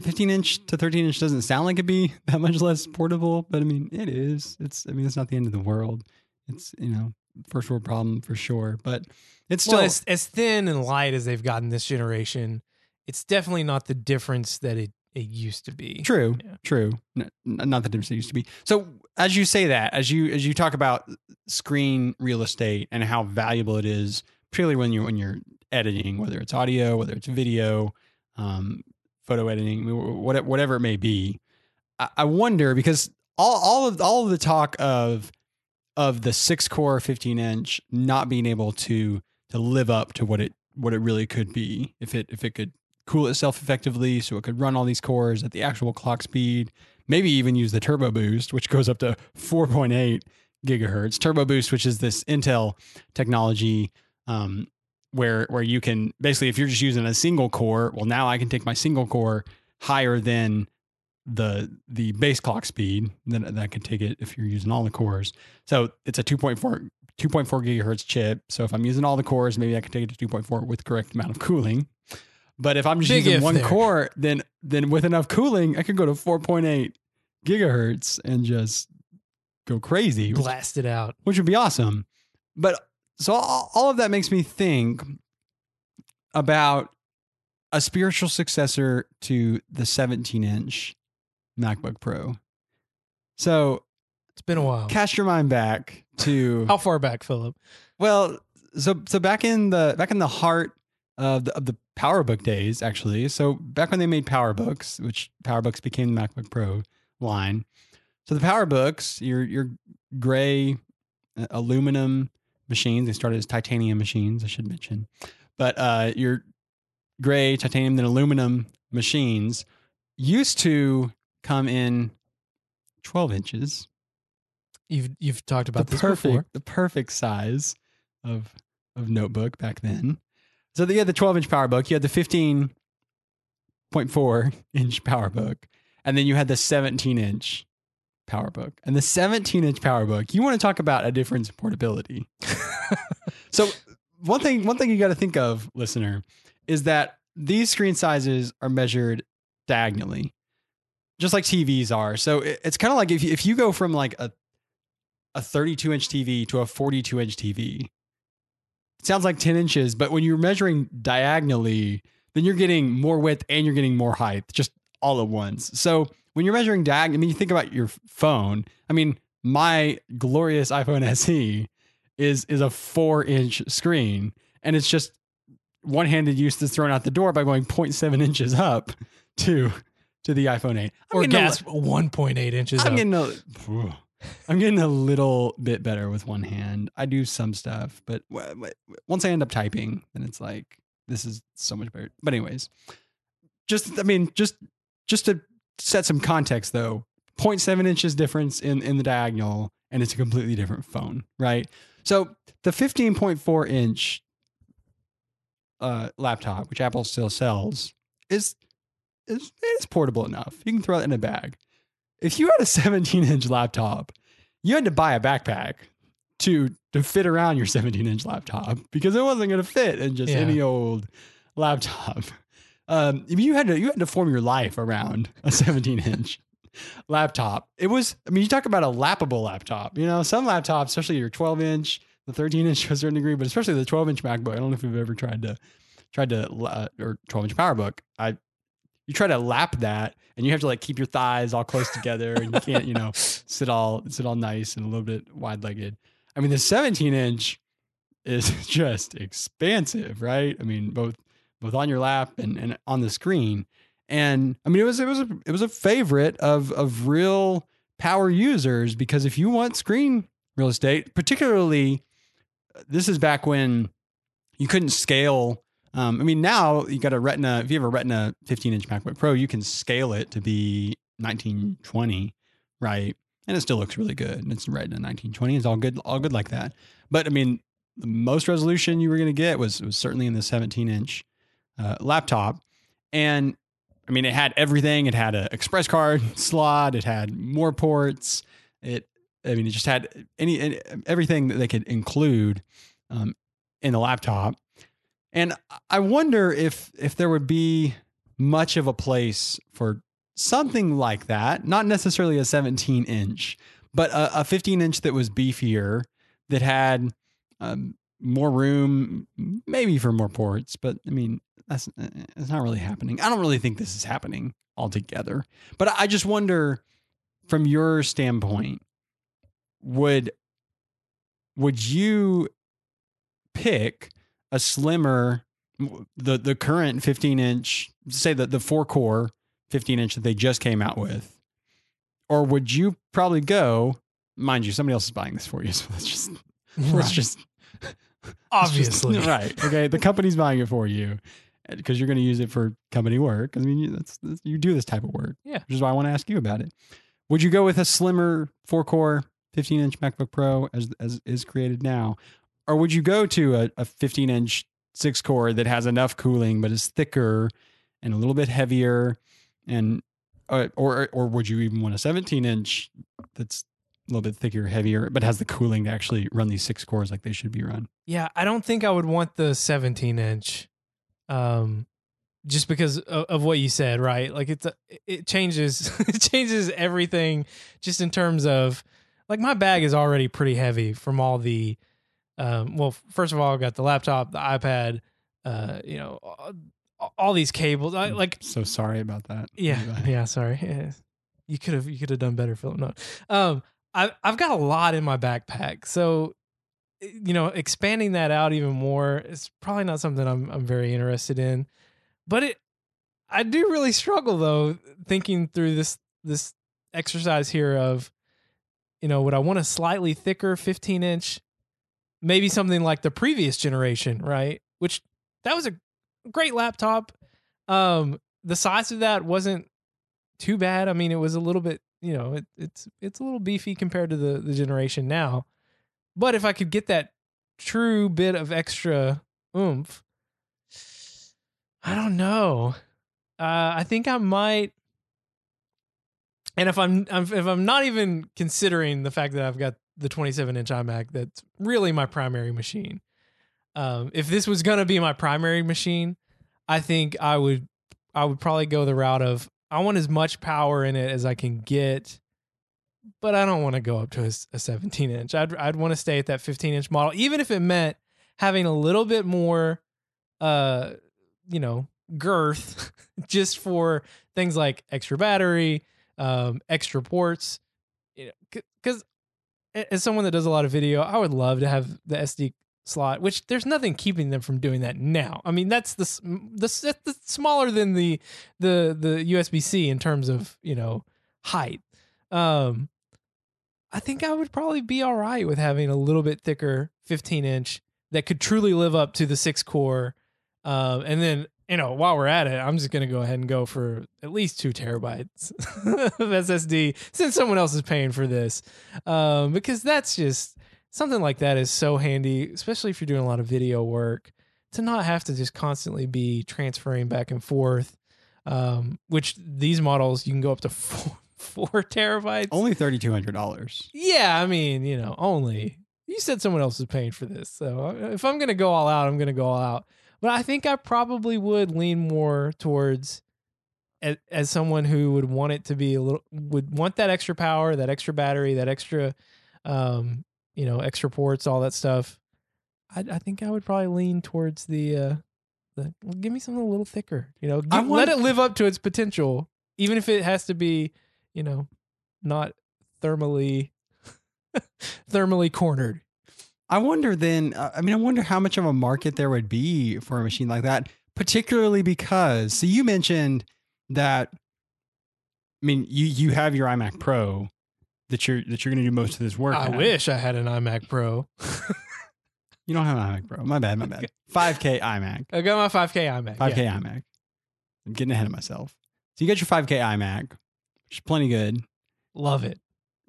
Speaker 2: 15 inch to 13 inch doesn't sound like it'd be that much less portable, but I mean, it is. It's, I mean, it's not the end of the world. It's, you know, first world problem for sure, but it's still,
Speaker 1: well, as, as thin and light as they've gotten this generation, it's definitely not the difference that it, it used to be.
Speaker 2: True,
Speaker 1: Yeah.
Speaker 2: true. N- n- not the difference it used to be. So as you say that, as you as you talk about screen real estate and how valuable it is, particularly when you're when you're editing, whether it's audio, whether it's video, um, photo editing, whatever, it may be, I, I wonder because all all of all of the talk of of the six core 15 inch not being able to to live up to what it what it really could be if it if it could cool itself effectively so it could run all these cores at the actual clock speed maybe even use the turbo boost which goes up to 4.8 gigahertz. Turbo boost which is this intel technology um, where where you can basically if you're just using a single core well now i can take my single core higher than the the base clock speed then that could take it if you're using all the cores so it's a 2.4 2.4 gigahertz chip so if i'm using all the cores maybe i can take it to 2.4 with correct amount of cooling but if i'm just
Speaker 1: Big
Speaker 2: using one
Speaker 1: there.
Speaker 2: core then then with enough cooling i could go to 4.8 gigahertz and just go crazy which,
Speaker 1: Blast it out.
Speaker 2: which would be awesome but so all, of that makes me think about a spiritual successor to the 17 inch MacBook Pro. So
Speaker 1: It's been a while.
Speaker 2: cast your mind back to
Speaker 1: How far back, Philip?
Speaker 2: well, so so back in the back in the heart of the, of the PowerBook days, actually. So back when they made PowerBooks, which PowerBooks became the MacBook Pro line. So the PowerBooks, your your gray uh, aluminum machines. They started as titanium machines, I should mention. But uh, your gray titanium then aluminum machines used to come in 12 inches.
Speaker 1: You've you've talked about
Speaker 2: the
Speaker 1: this
Speaker 2: perfect,
Speaker 1: before.
Speaker 2: the perfect size of of notebook back then. So you had the 12 inch PowerBook, you had the 15.4 inch PowerBook, and then you had the 17 inch PowerBook. And the 17 inch PowerBook, you want to talk about a difference in portability. so one thing, one thing you got to think of, listener, is that these screen sizes are measured diagonally, just like TVs are. So it- it's kind of like if you, if you go from like a a 32 inch TV to a 42 inch TV, it sounds like 10 inches, but when you're measuring diagonally, then you're getting more width and you're getting more height just all at once. So when you're measuring diagonally, I mean, you think about your phone. I mean, my glorious iPhone SE is is a four inch screen, and it's just one handed use that's thrown out the door by going 0.7 inches up to to the iPhone 8. I'm
Speaker 1: or
Speaker 2: getting a li-
Speaker 1: 1.8 inches.
Speaker 2: I'm
Speaker 1: up.
Speaker 2: getting a, I'm getting a little bit better with one hand. I do some stuff, but w- w- once I end up typing, then it's like this is so much better. But anyways, just I mean, just just to set some context though, 0.7 inches difference in in the diagonal, and it's a completely different phone, right? So the 15.4 inch uh, laptop, which Apple still sells, is is portable enough. You can throw it in a bag. If you had a 17 inch laptop, you had to buy a backpack to to fit around your 17 inch laptop because it wasn't going to fit in just
Speaker 1: Yeah.
Speaker 2: any old laptop. Um, you had to you had to form your life around a 17 inch laptop. It was I mean you talk about a lappable laptop. You know some laptops, especially your 12 inch, the 13 inch to a certain degree, but especially the 12 inch MacBook. I don't know if you've ever tried to tried to la- or 12 inch PowerBook. I you try to lap that and you have to like keep your thighs all close together and you can't you know sit all sit all nice and a little bit wide legged i mean the 17 inch is just expansive right i mean both both on your lap and, and on the screen and i mean it was it was a, it was a favorite of of real power users because if you want screen real estate particularly this is back when you couldn't scale um, I mean, now you got a Retina. If you have a Retina 15 inch MacBook Pro, you can scale it to be 1920, right? And it still looks really good. And it's Retina 1920. It's all good, all good like that. But I mean, the most resolution you were going to get was was certainly in the 17 inch uh, laptop, and I mean, it had everything. It had an express card slot. It had more ports. It, I mean, it just had any, any everything that they could include um, in the laptop. And I wonder if if there would be much of a place for something like that, not necessarily a 17 inch, but a, a 15 inch that was beefier, that had um, more room, maybe for more ports. But I mean, that's uh, it's not really happening. I don't really think this is happening altogether. But I just wonder, from your standpoint, would would you pick a slimmer the the current 15 inch say that the four core 15 inch that they just came out with or would you probably go mind you somebody else is buying this for you so let's just let's just
Speaker 1: obviously.
Speaker 2: right okay the company's buying it for you because you're going to use it for company work i mean you- that's, that's you do this type of work
Speaker 1: Yeah.
Speaker 2: which is why i want to ask you about it would you go with a slimmer four core 15 inch macbook pro as as is created now or would you go to a, a 15 inch six core that has enough cooling but is thicker and a little bit heavier and uh, or or would you even want a 17 inch that's a little bit thicker heavier but has the cooling to actually run these six cores like they should be run
Speaker 1: Yeah, I don't think I would want the 17 inch, um, just because of, of what you said, right? Like it's a, it changes it changes everything, just in terms of like my bag is already pretty heavy from all the, um, well, first of all, I've got the laptop, the iPad, uh, you know, all, all these cables, I, like
Speaker 2: so sorry about that
Speaker 1: yeah,
Speaker 2: Levi.
Speaker 1: yeah. Sorry, Yeah. you could have you could have done better, Philip. No, um, I I've got a lot in my backpack, so you know, expanding that out even more is probably not something I'm I'm very interested in. But it I do really struggle though thinking through this this exercise here of you know, would I want a slightly thicker 15 inch maybe something like the previous generation, right? Which that was a great laptop. Um the size of that wasn't too bad. I mean, it was a little bit, you know, it, it's it's a little beefy compared to the the generation now. But if I could get that true bit of extra oomph, I don't know. Uh, I think I might. And if I'm, I'm if I'm not even considering the fact that I've got the 27 inch iMac, that's really my primary machine. Um, if this was gonna be my primary machine, I think I would I would probably go the route of I want as much power in it as I can get, but I don't want to go up to a, a 17 inch. I'd I'd want to stay at that 15 inch model, even if it meant having a little bit more, uh, you know, girth, just for things like extra battery, um, extra ports. You know, because as someone that does a lot of video, I would love to have the SD slot, which there's nothing keeping them from doing that now. I mean, that's the the, the smaller than the the the USB C in terms of you know height. Um, I think I would probably be all right with having a little bit thicker 15 inch that could truly live up to the six core. Um, and then you know while we're at it, I'm just gonna go ahead and go for at least two terabytes of SSD since someone else is paying for this, um, because that's just something like that is so handy, especially if you're doing a lot of video work, to not have to just constantly be transferring back and forth. Um, which these models you can go up to four, four terabytes.
Speaker 2: Only thirty two hundred dollars.
Speaker 1: Yeah, I mean, you know, only. You said someone else is paying for this, so uh, if I'm gonna go all out, I'm gonna go all out. But I think I probably would lean more towards as, as someone who would want it to be a little would want that extra power, that extra battery, that extra um, you know, extra ports, all that stuff. I, I think I would probably lean towards the, uh, the give me something a little thicker. You know, give,
Speaker 2: want-
Speaker 1: let it live up to its potential, even if it has to be, you know, not thermally thermally cornered.
Speaker 2: I wonder then, uh, I mean, I wonder how much of a market there would be for a machine like that, particularly because, so you mentioned that, I mean, you, you have your iMac Pro that you're, that you're going to do most of this work.
Speaker 1: I
Speaker 2: at.
Speaker 1: wish I had an iMac Pro.
Speaker 2: You don't have an iMac Pro. My bad, my bad. 5K iMac.
Speaker 1: I got my 5K iMac.
Speaker 2: 5K
Speaker 1: yeah.
Speaker 2: iMac. I'm getting ahead of myself. So you got your 5K iMac, is plenty good.
Speaker 1: Love it.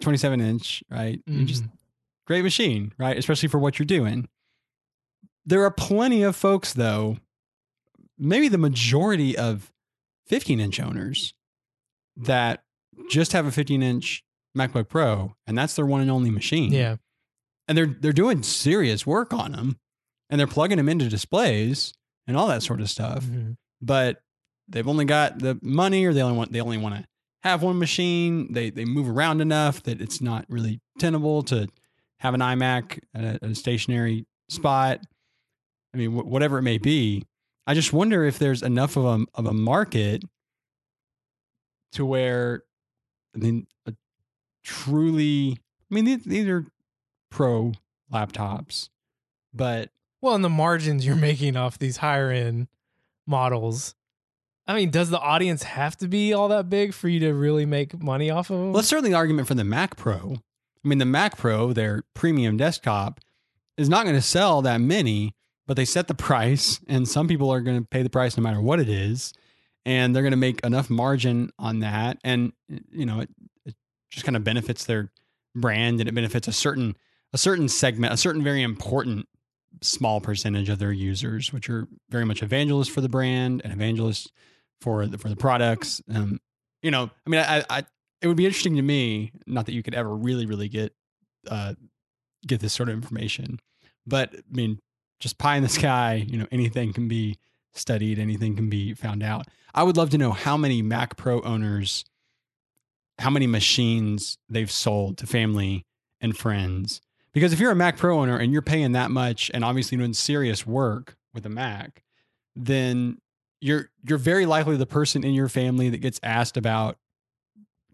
Speaker 2: 27 inch, right? You just
Speaker 1: Mhm.
Speaker 2: great machine, right? Especially for what you're doing. There are plenty of folks, though, maybe the majority of 15 inch owners that just have a 15 inch MacBook Pro, and that's their one and only machine.
Speaker 1: yeah.
Speaker 2: and they're they're doing serious work on them, and they're plugging them into displays and all that sort of stuff.
Speaker 1: Mhm.
Speaker 2: But they've only got the money, or they only want they only want to have one machine. They they move around enough that it's not really tenable to have an iMac at a, at a stationary spot. I mean, wh- whatever it may be. I just wonder if there's enough of a of a market to where, I mean, a truly. I mean, these, these are pro laptops, but
Speaker 1: Well, and the margins you're making off these higher end models. I mean, does the audience have to be all that big for you to really make money off of them?
Speaker 2: well, that's certainly the argument for the Mac Pro. I mean, the Mac Pro, their premium desktop, is not going to sell that many, but they set the price, and some people are going to pay the price no matter what it is, and they're going to make enough margin on that, and you know, it, it just kind of benefits their brand, and it benefits a certain a certain segment, a certain very important small percentage of their users, which are very much evangelists for the brand and evangelists for the for the products. Um, you know, I mean, I, I it would be interesting to me, not that you could ever really, really get uh, get this sort of information, but I mean, just pie in the sky, you know, anything can be studied, anything can be found out. I would love to know how many Mac Pro owners, how many machines they've sold to family and friends. Because if you're a Mac Pro owner and you're paying that much and obviously doing serious work with a Mac, then you're you're very likely the person in your family that gets asked about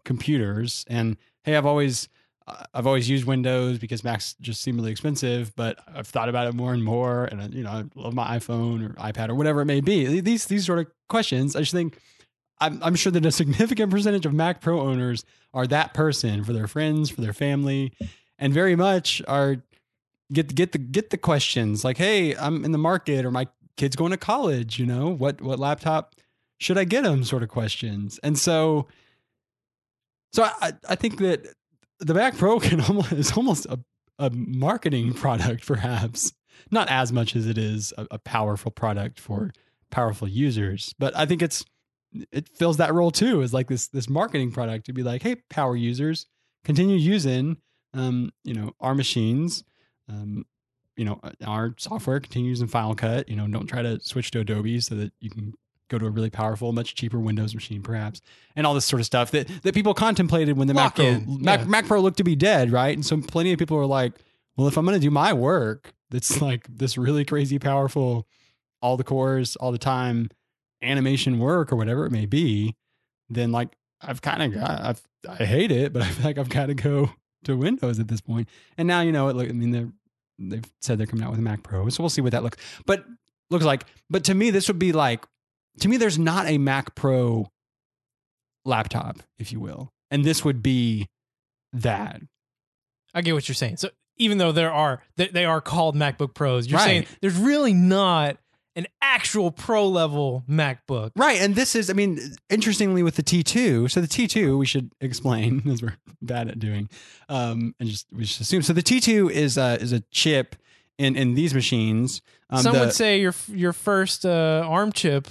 Speaker 2: computers and hey i've always uh, I've always used Windows because Macs just seem really expensive, but I've thought about it more and more, and you know, I love my iPhone or iPad or whatever it may be. These these sort of questions, I just think I'm, I'm sure that a significant percentage of Mac Pro owners are that person for their friends, for their family, and very much are get get the get the questions like, "Hey, I'm in the market, or my kid's going to college. You know, what what laptop should I get them?" Sort of questions, and so. So I, I think that the Mac Pro can almost is almost a, a marketing product, perhaps not as much as it is a, a powerful product for powerful users. But I think it's it fills that role too, as like this this marketing product to be like, hey, power users, continue using um, you know, our machines. Um, you know, uh, our software continues in Final Cut. You know, don't try to switch to Adobe so that you can go to a really powerful, much cheaper Windows machine, perhaps, and all this sort of stuff that that people contemplated when the Mac Pro, Mac,
Speaker 1: yeah.
Speaker 2: Mac Pro looked to be dead, right? And so plenty of people were like, well, if I'm going to do my work, that's like this really crazy, powerful, all the cores, all the time, animation work or whatever it may be, then like I've kind of got, I've, I hate it, but I feel like I've got to go to Windows at this point. And now you know it. Look, I mean, they're they've said they're coming out with a Mac Pro, so we'll see what that looks. But looks like. But to me, this would be like to me, there's not a Mac Pro laptop, if you will. And this would be that.
Speaker 1: I get what you're saying. So even though there are they, they are called MacBook Pros, you're
Speaker 2: Right.
Speaker 1: saying there's really not an actual pro level MacBook.
Speaker 2: Right. And this is, I mean, interestingly with the T2, so the T2, we should explain as we're bad at doing, um, and just we just assume. So the T2 is uh, is a chip in in these machines. Um,
Speaker 1: Some
Speaker 2: the-
Speaker 1: would say your your first uh, ARM chip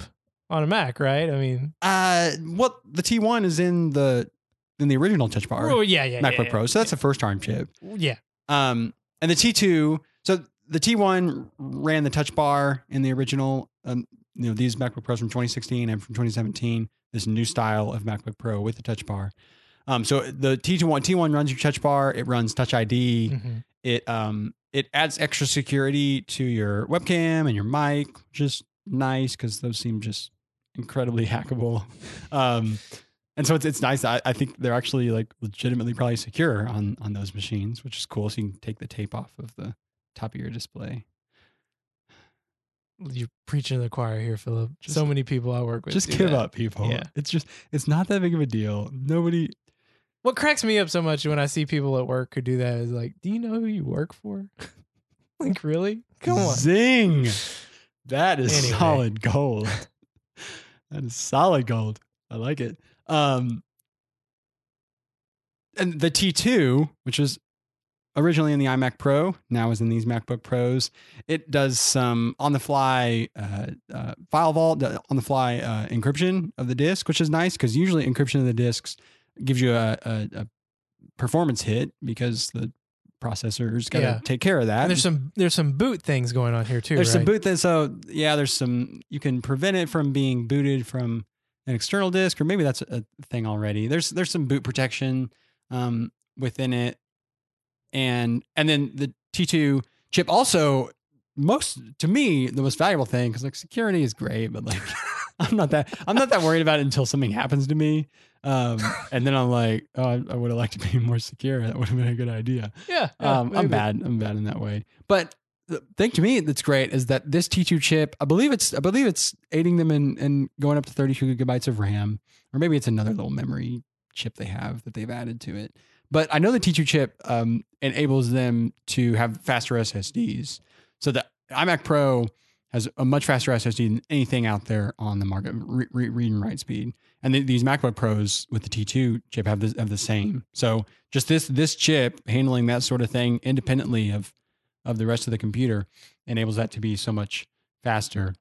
Speaker 1: on a Mac, right? I mean,
Speaker 2: uh, what the T1 is in the in the original Touch Bar
Speaker 1: oh yeah, yeah,
Speaker 2: MacBook
Speaker 1: yeah,
Speaker 2: Pro. So that's the first ARM chip.
Speaker 1: yeah.
Speaker 2: Um, and the T2, so the T1 ran the touch bar in the original, um, you know, these MacBook Pros from 2016 and from 2017, this new style of MacBook Pro with the touch bar. Um, so the T2 T1 runs your touch bar, it runs Touch ID,
Speaker 1: Mhm.
Speaker 2: it um it adds extra security to your webcam and your mic, which is nice because those seem just incredibly hackable. Um, and so it's it's nice. I, I think they're actually like legitimately probably secure on on those machines, which is cool. So you can take the tape off of the top of your display.
Speaker 1: You're preaching to the choir here, Philip.
Speaker 2: Just-
Speaker 1: so many people I work with.
Speaker 2: Just give
Speaker 1: that.
Speaker 2: up, people.
Speaker 1: Yeah.
Speaker 2: It's just it's not that big of a deal. Nobody.
Speaker 1: What cracks me up so much when I see people at work who do that is like, do you know who you work for? like, really? Come on.
Speaker 2: Zing. That is
Speaker 1: Anyway.
Speaker 2: solid gold. that is solid gold. I like it. Um, and the T2, which was originally in the iMac Pro, now is in these MacBook Pros. It does some on the fly uh, uh, FileVault, on the fly uh, encryption of the disk, which is nice because usually encryption of the disks gives you a, a, a performance hit because the processor's got to
Speaker 1: Yeah.
Speaker 2: take care of that.
Speaker 1: And there's some there's some boot things going on here too.
Speaker 2: There's some boot that so yeah, there's some you can prevent it from being booted from an external disk, or maybe that's a thing already. There's there's some boot protection um, within it, and and then the T2 chip also most to me the most valuable thing because like security is great, but like I'm not that I'm not that worried about it until something happens to me, um, and then I'm like, oh, I, I would have liked to be more secure. That would have been a good idea.
Speaker 1: Yeah. yeah,
Speaker 2: Um, I'm bad. I'm bad in that way. But the thing to me that's great is that this T2 chip, I believe it's, I believe it's aiding them in, in going up to 32 gigabytes of RAM, or maybe it's another little memory chip they have that they've added to it. But I know the T2 chip um, enables them to have faster SSDs. So the iMac Pro has a much faster SSD than anything out there on the market, re- re- read and write speed. And th- these MacBook Pros with the T2 chip have the, have the same. So just this this chip handling that sort of thing independently of of the rest of the computer enables that to be so much faster.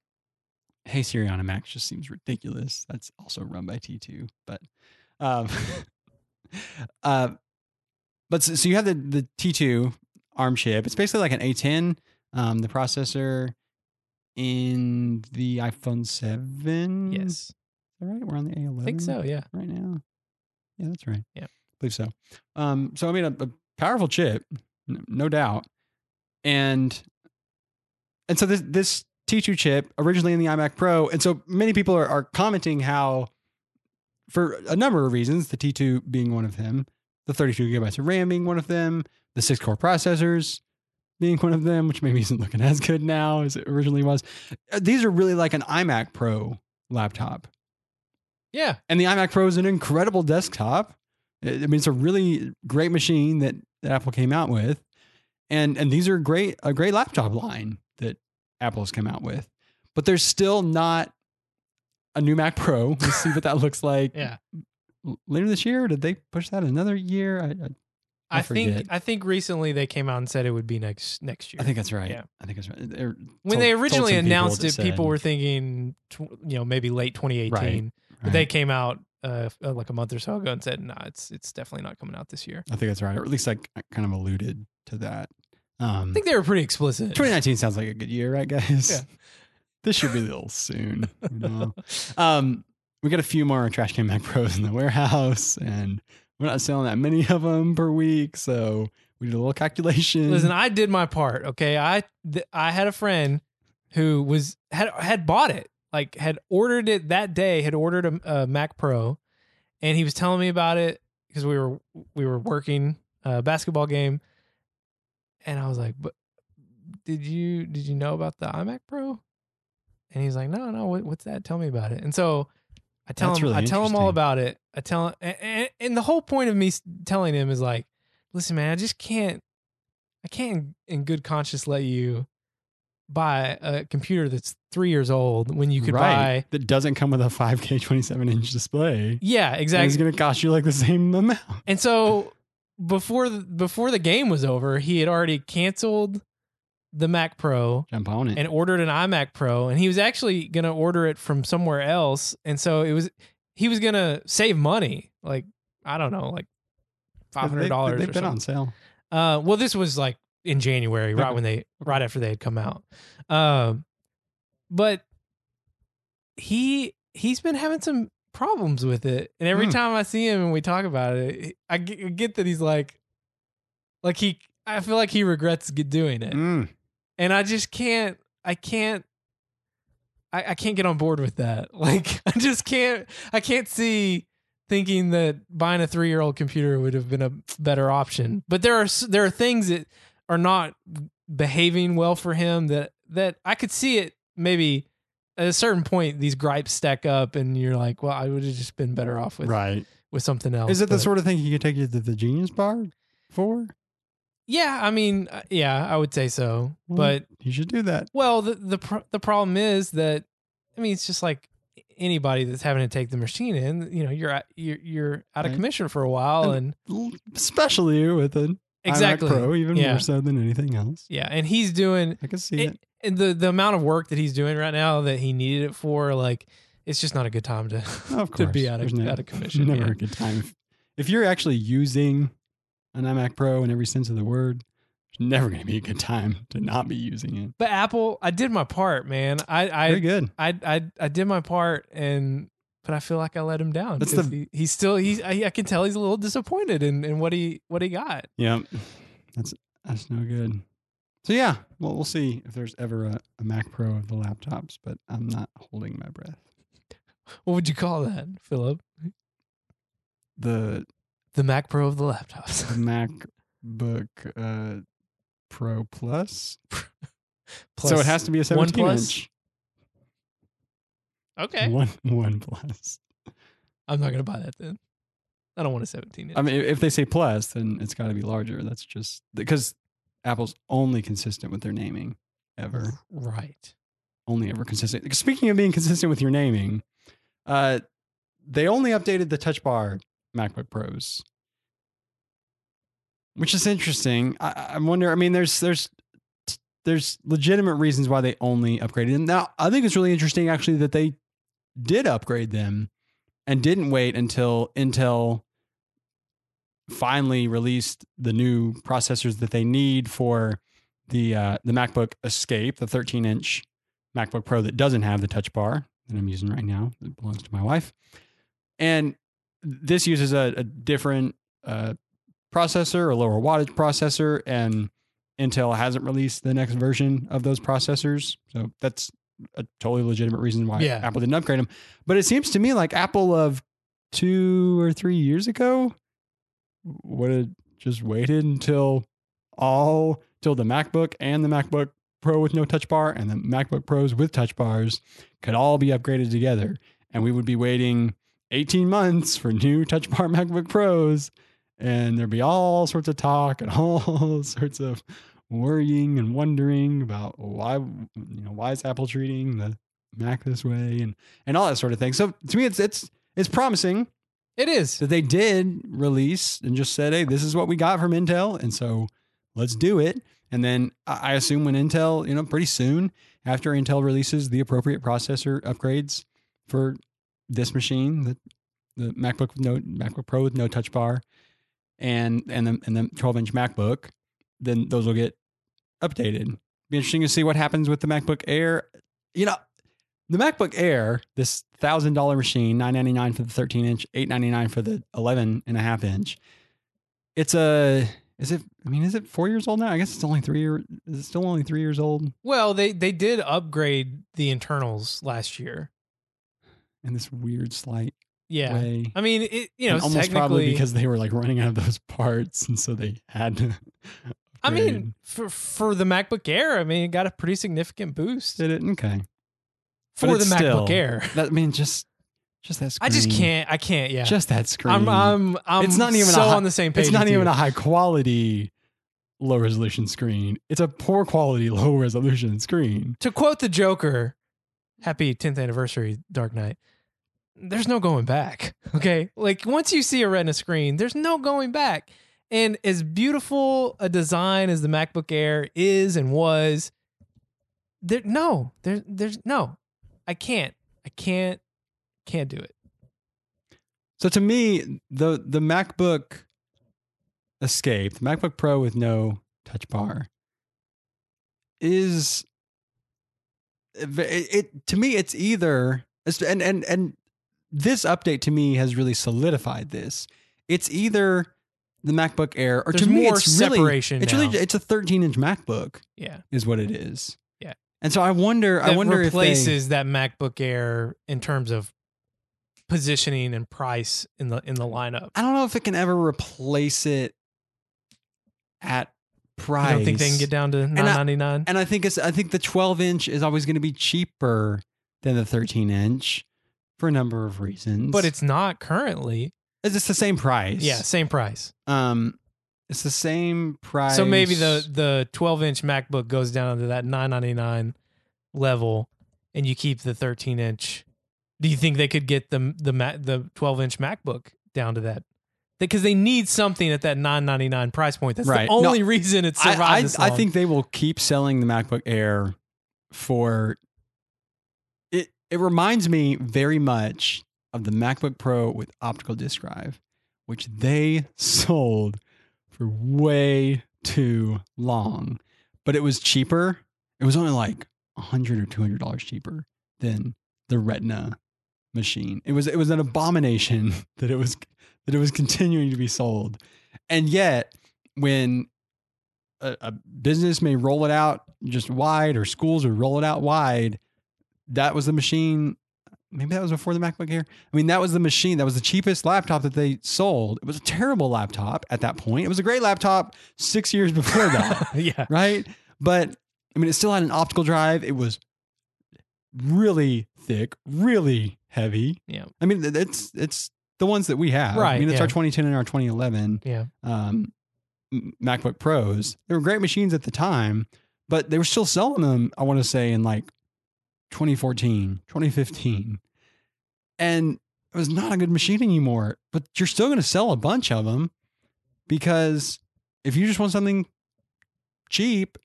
Speaker 2: Hey Siri on a Mac just seems ridiculous. That's also run by T2, but um, uh, but so, so you have the the T2 ARM chip. It's basically like an A10. Um, the processor in the iPhone 7.
Speaker 1: Yes.
Speaker 2: Is that right? We're on the A11
Speaker 1: I think so. Yeah.
Speaker 2: right now. Yeah, that's right.
Speaker 1: Yeah.
Speaker 2: believe so. Um, so I mean, a, a powerful chip, no doubt, and and so this this T2 chip originally in the iMac Pro, and so many people are, are commenting how, for a number of reasons, the T2 being one of them, the 32 gigabytes of RAM being one of them, the six core processors being one of them, which maybe isn't looking as good now as it originally was. Uh, These are really like an iMac Pro laptop.
Speaker 1: Yeah.
Speaker 2: And the iMac Pro is an incredible desktop. I I mean, it's a really great machine that, that Apple came out with. And and these are great a great laptop line that Apple's come out with. But there's still not a new Mac Pro. Let's see what that looks like
Speaker 1: Yeah.
Speaker 2: Later this year. Did they push that another year? I, I, I
Speaker 1: I, think. I think recently they came out and said it would be next next year.
Speaker 2: I think that's right.
Speaker 1: Yeah.
Speaker 2: I think that's right. They're-
Speaker 1: when
Speaker 2: told-
Speaker 1: they originally
Speaker 2: people
Speaker 1: announced
Speaker 2: that
Speaker 1: it, people were thinking, tw- you know, maybe late 2018. But
Speaker 2: right.
Speaker 1: they came out uh, uh, like a month or so ago and said, "No, it's it's definitely not coming out this year."
Speaker 2: I think that's right, or at least like I kind of alluded to that. Um,
Speaker 1: I think they were pretty explicit.
Speaker 2: 2019 sounds like a good year, right, guys?
Speaker 1: Yeah.
Speaker 2: This should be a little soon. You know? um, we got a few more trash can Mac Pros in the warehouse, and we're not selling that many of them per week, so we did a little calculation.
Speaker 1: Listen, I did my part. Okay, I th- I had a friend who was had had bought it, like had ordered it that day, had ordered a, a Mac Pro, and he was telling me about it because we were we were working a basketball game, and I was like, "But did you did you know about the iMac Pro?" And he's like, "No, no, what, what's that? Tell me about it." And so I tell
Speaker 2: That's
Speaker 1: him
Speaker 2: really
Speaker 1: I tell him all about it. I tell him, and, and the whole point of me telling him is like, "Listen, man, I just can't." I can't in good conscience let you buy a computer that's three years old when you could buy
Speaker 2: that doesn't come with a 5K 27 inch display.
Speaker 1: yeah
Speaker 2: And
Speaker 1: exactly
Speaker 2: It's going to cost you like the same amount.
Speaker 1: and so before the, before the game was over he had already canceled the mac pro
Speaker 2: Jump on it.
Speaker 1: and ordered an imac pro and he was actually going to order it from somewhere else and so it was he was going to save money like i don't know like $500
Speaker 2: They-
Speaker 1: or
Speaker 2: They've been
Speaker 1: something.
Speaker 2: on sale.
Speaker 1: Uh, well, this was like in January, right when they, right after they had come out. Um, but he he's been having some problems with it, and every
Speaker 2: Hmm.
Speaker 1: time I see him and we talk about it, I get, I get that he's like, like he, I feel like he regrets doing it,
Speaker 2: Mm.
Speaker 1: And I just can't, I can't. I, I can't get on board with that. Like I just can't. I can't see thinking that buying a three year old computer would have been a better option. But there are there are things that are not behaving well for him that that I could see it maybe at a certain point these gripes stack up and you're like, well, I would have just been better off with
Speaker 2: Right.
Speaker 1: with something else.
Speaker 2: Is it the sort of thing you could take you to the Genius Bar for?
Speaker 1: Yeah, I mean, uh, yeah, I would say so.
Speaker 2: Well,
Speaker 1: But
Speaker 2: you should do that.
Speaker 1: Well, the the pro- the problem is that I mean, it's just like anybody that's having to take the machine in. You know, you're at, you're you're out of
Speaker 2: Right.
Speaker 1: commission for a while, and,
Speaker 2: Especially with an
Speaker 1: exactly,
Speaker 2: iMac Pro, even
Speaker 1: Yeah.
Speaker 2: more so than anything else.
Speaker 1: yeah. And he's doing
Speaker 2: I can see it.
Speaker 1: it, and the the amount of work that he's doing right now that he needed it for. Like, it's just not a good time to
Speaker 2: Of course.
Speaker 1: to be out of
Speaker 2: no-
Speaker 1: out of commission.
Speaker 2: Never
Speaker 1: yeah.
Speaker 2: a good time. If, if you're actually using an iMac Pro in every sense of the word, it's never going to be a good time to not be using it.
Speaker 1: But Apple, I did my part, man. I
Speaker 2: Very
Speaker 1: I
Speaker 2: good.
Speaker 1: I I, I did my part, and but I feel like I let him down.
Speaker 2: That's the-
Speaker 1: he, he's still he's I, I can tell he's a little disappointed in, in what he what he got.
Speaker 2: Yeah, that's that's no good. So yeah, well, we'll see if there's ever a, a Mac Pro of the laptops, but I'm not holding my breath.
Speaker 1: What would you call that, Philip?
Speaker 2: The,
Speaker 1: The Mac Pro of the laptops.
Speaker 2: the MacBook uh, Pro Plus.
Speaker 1: Plus
Speaker 2: so it has to be a
Speaker 1: One
Speaker 2: 17
Speaker 1: Plus?
Speaker 2: inch.
Speaker 1: Okay.
Speaker 2: One one plus.
Speaker 1: I'm not gonna buy that then. I don't want a 17 inch.
Speaker 2: I mean, if they say plus, then it's got to be larger. That's just because Apple's only consistent with their naming ever.
Speaker 1: right.
Speaker 2: Only ever consistent. Speaking of being consistent with your naming, uh, they only updated the Touch Bar MacBook Pros, which is interesting. I, I wonder. I mean, there's there's there's legitimate reasons why they only upgraded them. Now, I think it's really interesting actually that they did upgrade them and didn't wait until Intel finally released the new processors that they need for the uh, the MacBook Escape, the 13 inch MacBook Pro that doesn't have the Touch Bar that I'm using right now. That belongs to my wife, and this uses a, a different uh, processor, a lower wattage processor, and Intel hasn't released the next version of those processors. So that's a totally legitimate reason why
Speaker 1: Yeah.
Speaker 2: Apple didn't upgrade them. But it seems to me like Apple of two or three years ago would have just waited until all till the MacBook and the MacBook Pro with no touch bar and the MacBook Pros with touch bars could all be upgraded together. And we would be waiting 18 months for new touch bar MacBook Pros. And there'd be all sorts of talk and all sorts of worrying and wondering about why you know why is Apple treating the Mac this way and and all that sort of thing. So to me it's it's it's promising
Speaker 1: It is.
Speaker 2: that they did release and just said, "Hey, this is what we got from Intel, and so let's do it." And then I I assume when Intel, you know, pretty soon after Intel releases the appropriate processor upgrades for this machine, the the MacBook with no MacBook Pro with no Touch Bar, and and the and the 12 inch MacBook, then those will get updated. Be interesting to see what happens with the MacBook Air. You know, the MacBook Air, this thousand dollar machine, nine ninety nine for the thirteen inch, eight ninety nine for the 11 and a half inch. It's a is it? I mean, is it four years old now? I guess it's only three year. Is it still only three years old?
Speaker 1: Well, they they did upgrade the internals last year.
Speaker 2: In this weird slight
Speaker 1: Yeah.
Speaker 2: way.
Speaker 1: I mean, it you know,
Speaker 2: And almost probably because they were like running out of those parts, and so they had to.
Speaker 1: I mean, for for the MacBook Air, I mean, it got a pretty significant boost
Speaker 2: did it okay?
Speaker 1: for the MacBook
Speaker 2: still-
Speaker 1: Air.
Speaker 2: That I mean, just just that screen.
Speaker 1: I just can't. I can't. Yeah.
Speaker 2: Just that screen.
Speaker 1: I'm. I'm. I'm.
Speaker 2: It's not even a
Speaker 1: so
Speaker 2: hi-
Speaker 1: on the same page.
Speaker 2: it's not even
Speaker 1: you.
Speaker 2: a high quality, low resolution screen. It's a poor quality, low resolution screen.
Speaker 1: to quote the Joker, "Happy 10th anniversary, Dark Knight." There's no going back. Okay, like once you see a Retina screen, there's no going back. And as beautiful a design as the MacBook Air is and was, there no, there, there's no, I can't, I can't, can't do it.
Speaker 2: So to me, the the MacBook Escape, the MacBook Pro with no touch bar, is Eh, it, it to me it's either and and and this update to me has really solidified this. It's either the MacBook Air or
Speaker 1: There's
Speaker 2: to me
Speaker 1: more
Speaker 2: it's really it's
Speaker 1: now.
Speaker 2: really it's a 13 inch MacBook
Speaker 1: Yeah,
Speaker 2: is what it is.
Speaker 1: Yeah.
Speaker 2: And so I wonder I
Speaker 1: that
Speaker 2: wonder if they,
Speaker 1: replaces that MacBook Air in terms of positioning and price in the in the lineup.
Speaker 2: I don't know if it can ever replace it at price.
Speaker 1: I don't think they can get down to nine ninety nine.
Speaker 2: And I think it's I think the 12 inch is always going to be cheaper than the 13 inch for a number of reasons.
Speaker 1: But it's not currently.
Speaker 2: it's just the same price.
Speaker 1: Yeah, same price.
Speaker 2: Um, it's the same price.
Speaker 1: So maybe the the 12 inch MacBook goes down to that 999 level, and you keep the 13 inch. Do you think they could get the the the 12 inch MacBook down to that? Because they need something at that 999 price point. That's
Speaker 2: Right.
Speaker 1: the
Speaker 2: No,
Speaker 1: only reason it's
Speaker 2: I,
Speaker 1: survived
Speaker 2: I,
Speaker 1: this
Speaker 2: I think they will keep selling the MacBook Air for it. It reminds me very much of the MacBook Pro with optical disk drive, which they sold for way too long, but it was cheaper. It was only like a hundred or two hundred dollars cheaper than the Retina machine. It was it was an abomination that it was that it was continuing to be sold, and yet when a, a business may roll it out just wide, or schools would roll it out wide, that was the machine. Maybe that was before the MacBook Air. I mean, that was the machine. That was the cheapest laptop that they sold. It was a terrible laptop at that point. It was a great laptop six years before that
Speaker 1: yeah.
Speaker 2: right? But I mean, it still had an optical drive. It was really thick, really heavy.
Speaker 1: Yeah.
Speaker 2: I mean, it's it's the ones that we have.
Speaker 1: Right.
Speaker 2: I mean, it's
Speaker 1: yeah.
Speaker 2: our 2010 and our 2011
Speaker 1: Yeah.
Speaker 2: um, MacBook Pros. They were great machines at the time, but they were still selling them. I want to say in like 2014, 2015, and it was not a good machine anymore. But you're still going to sell a bunch of them because if you just want something cheap,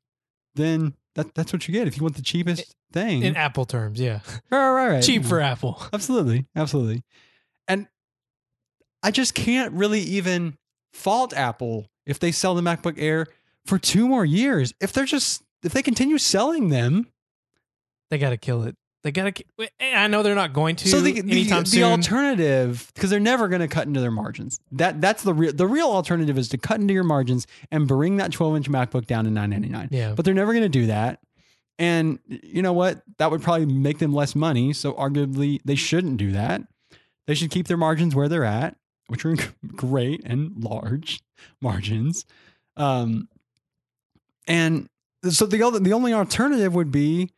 Speaker 2: then that, that's what you get. If you want the cheapest thing,
Speaker 1: In Apple terms, yeah.
Speaker 2: right, right, right.
Speaker 1: Cheap for Apple.
Speaker 2: Absolutely. Absolutely. And I just can't really even fault Apple if they sell the MacBook Air for two more years. If they're just, if they continue selling them.
Speaker 1: They got to kill it. They got to. Eh, I know they're not going to
Speaker 2: so the, the,
Speaker 1: anytime
Speaker 2: the
Speaker 1: soon.
Speaker 2: alternative, because they're never going to cut into their margins. That That's the real, the real alternative is to cut into your margins and bring that 12 inch MacBook down to 999
Speaker 1: yeah.
Speaker 2: but they're never going to do that. And you know what? That would probably make them less money. So arguably, they shouldn't do that. They should keep their margins where they're at which are great and large margins. Um, and so the other, the only alternative would be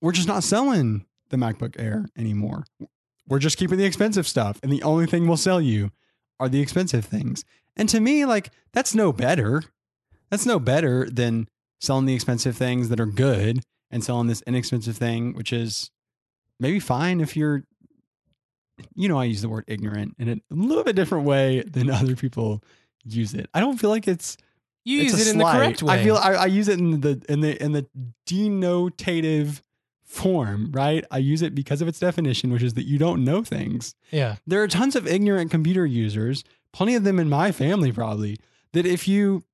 Speaker 2: we're just not selling the MacBook Air anymore. We're just keeping the expensive stuff, and the only thing we'll sell you are the expensive things. And to me, like that's no better. That's no better than selling the expensive things that are good and selling this inexpensive thing, which is maybe fine if you're, you know, I use the word ignorant in a little bit different way than other people use it. I don't feel like it's
Speaker 1: You
Speaker 2: it's
Speaker 1: use it in the correct way.
Speaker 2: I feel I, I use it in the in the in the denotative form, right? I use it because of its definition, which is that you don't know things.
Speaker 1: yeah.
Speaker 2: There are tons of ignorant computer users, plenty of them in my family probably, that if you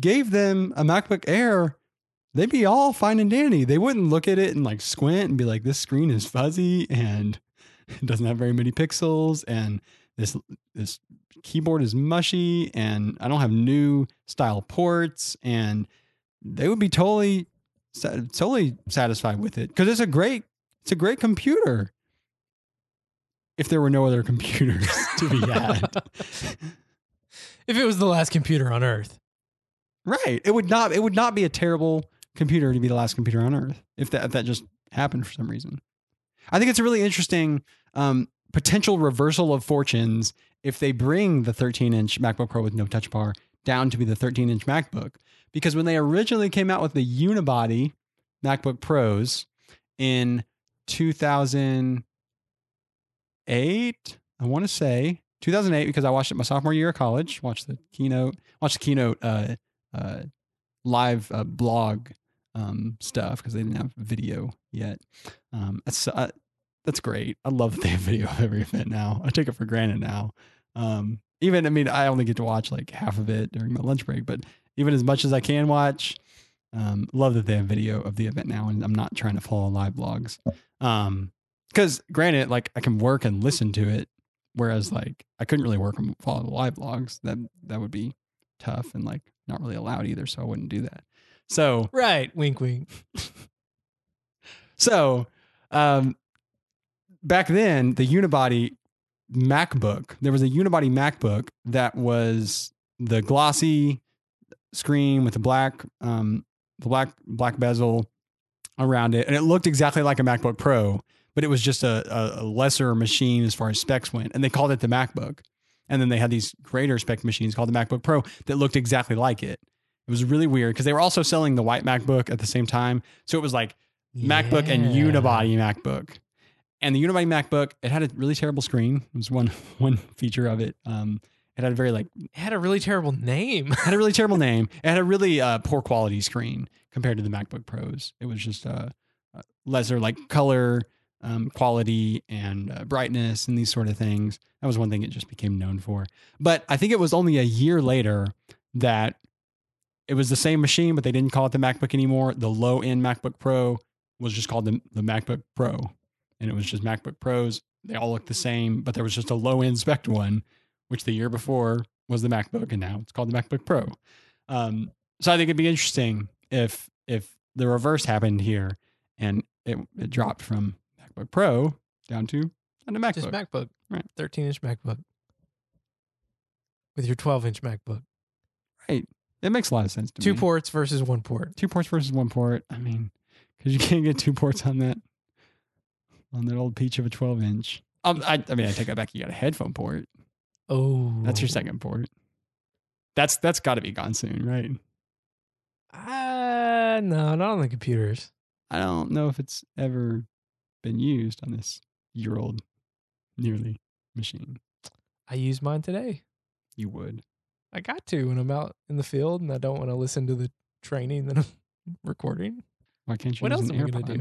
Speaker 2: gave them a MacBook Air, they'd be all fine and dandy. They wouldn't look at it and like squint and be like, this screen is fuzzy and it doesn't have very many pixels and this this keyboard is mushy and I don't have new style ports and they would be totally totally satisfied with it because it's a great it's a great computer. If there were no other computers to be had.
Speaker 1: If it was the last computer on Earth.
Speaker 2: right. It would not it would not be a terrible computer to be the last computer on earth if that if that just happened for some reason. I think it's a really interesting um, potential reversal of fortunes if they bring the 13 inch macbook pro with no touch bar down to be the 13 inch macbook because when they originally came out with the unibody macbook pros in 2008 i want to say 2008 because i watched it my sophomore year of college watched the keynote watched the keynote uh, uh, live uh, blog um, stuff because they didn't have video yet. Um, uh, that's great. I love that they have video of every event now. I take it for granted now. Um, even I mean, I only get to watch like half of it during my lunch break, but even as much as I can watch, um, love that they have video of the event now, and I'm not trying to follow live blogs. Um, because granted, like I can work and listen to it, whereas like I couldn't really work and follow the live blogs. That that would be tough and like not really allowed either, so I wouldn't do that. So
Speaker 1: Right. Wink, wink.
Speaker 2: so um back then the unibody MacBook, there was a unibody MacBook that was the glossy screen with the black um the black black bezel around it and it looked exactly like a MacBook Pro, but it was just a, a, a lesser machine as far as specs went and they called it the MacBook. And then they had these greater spec machines called the MacBook Pro that looked exactly like it. It was really weird because they were also selling the white MacBook at the same time. So it was like MacBook and unibody MacBook. And the unibody MacBook, it had a really terrible screen. It was one one feature of it. Um, it had a very like
Speaker 1: It had a really terrible name.
Speaker 2: had a really terrible name. It had a really uh, poor quality screen compared to the MacBook Pros. It was just uh, uh, lesser like color um, quality and uh, brightness and these sort of things. That was one thing it just became known for. But I think it was only a year later that it was the same machine, but they didn't call it the MacBook anymore. The low end MacBook Pro was just called the, the MacBook Pro, and it was just MacBook Pros. They all looked the same, but there was just a low end spec one, which the year before was the MacBook, and now it's called the MacBook Pro. Um, so I think it'd be interesting if if the reverse happened here and it, it dropped from MacBook Pro down to down to MacBook.
Speaker 1: Just MacBook.
Speaker 2: Right.
Speaker 1: 13 inch MacBook. With your 12 inch MacBook.
Speaker 2: right. It makes a lot of sense to
Speaker 1: Two
Speaker 2: me.
Speaker 1: ports versus one port.
Speaker 2: two ports versus one port. I mean, because you can't get two ports on that on that old peach of a 12 inch. Um, I, I mean, I take that back. You got a headphone port.
Speaker 1: Oh.
Speaker 2: That's your second port. That's that's got to be gone soon, right?
Speaker 1: Uh, no, not on the computers.
Speaker 2: I don't know if it's ever been used on this year old, nearly machine.
Speaker 1: I use mine today.
Speaker 2: You would.
Speaker 1: I got to when I'm out in the field and I don't want to listen to the training that I'm recording.
Speaker 2: Why can't you
Speaker 1: What else am I gonna do?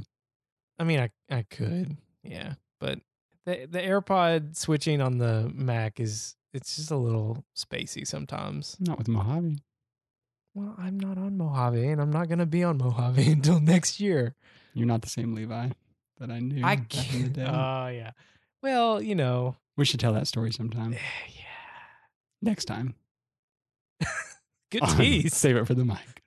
Speaker 1: I mean, I I could, yeah, but the the AirPod switching on the Mac is it's just a little spacey sometimes.
Speaker 2: Not with Mojave.
Speaker 1: Well, I'm not on Mojave, and I'm not gonna be on Mojave until next year.
Speaker 2: You're not the same Levi that I knew
Speaker 1: I
Speaker 2: back in the
Speaker 1: can't. Oh yeah. Well, you know,
Speaker 2: we should tell that story sometime.
Speaker 1: yeah.
Speaker 2: Next time.
Speaker 1: Good tease.
Speaker 2: Save it for the mic.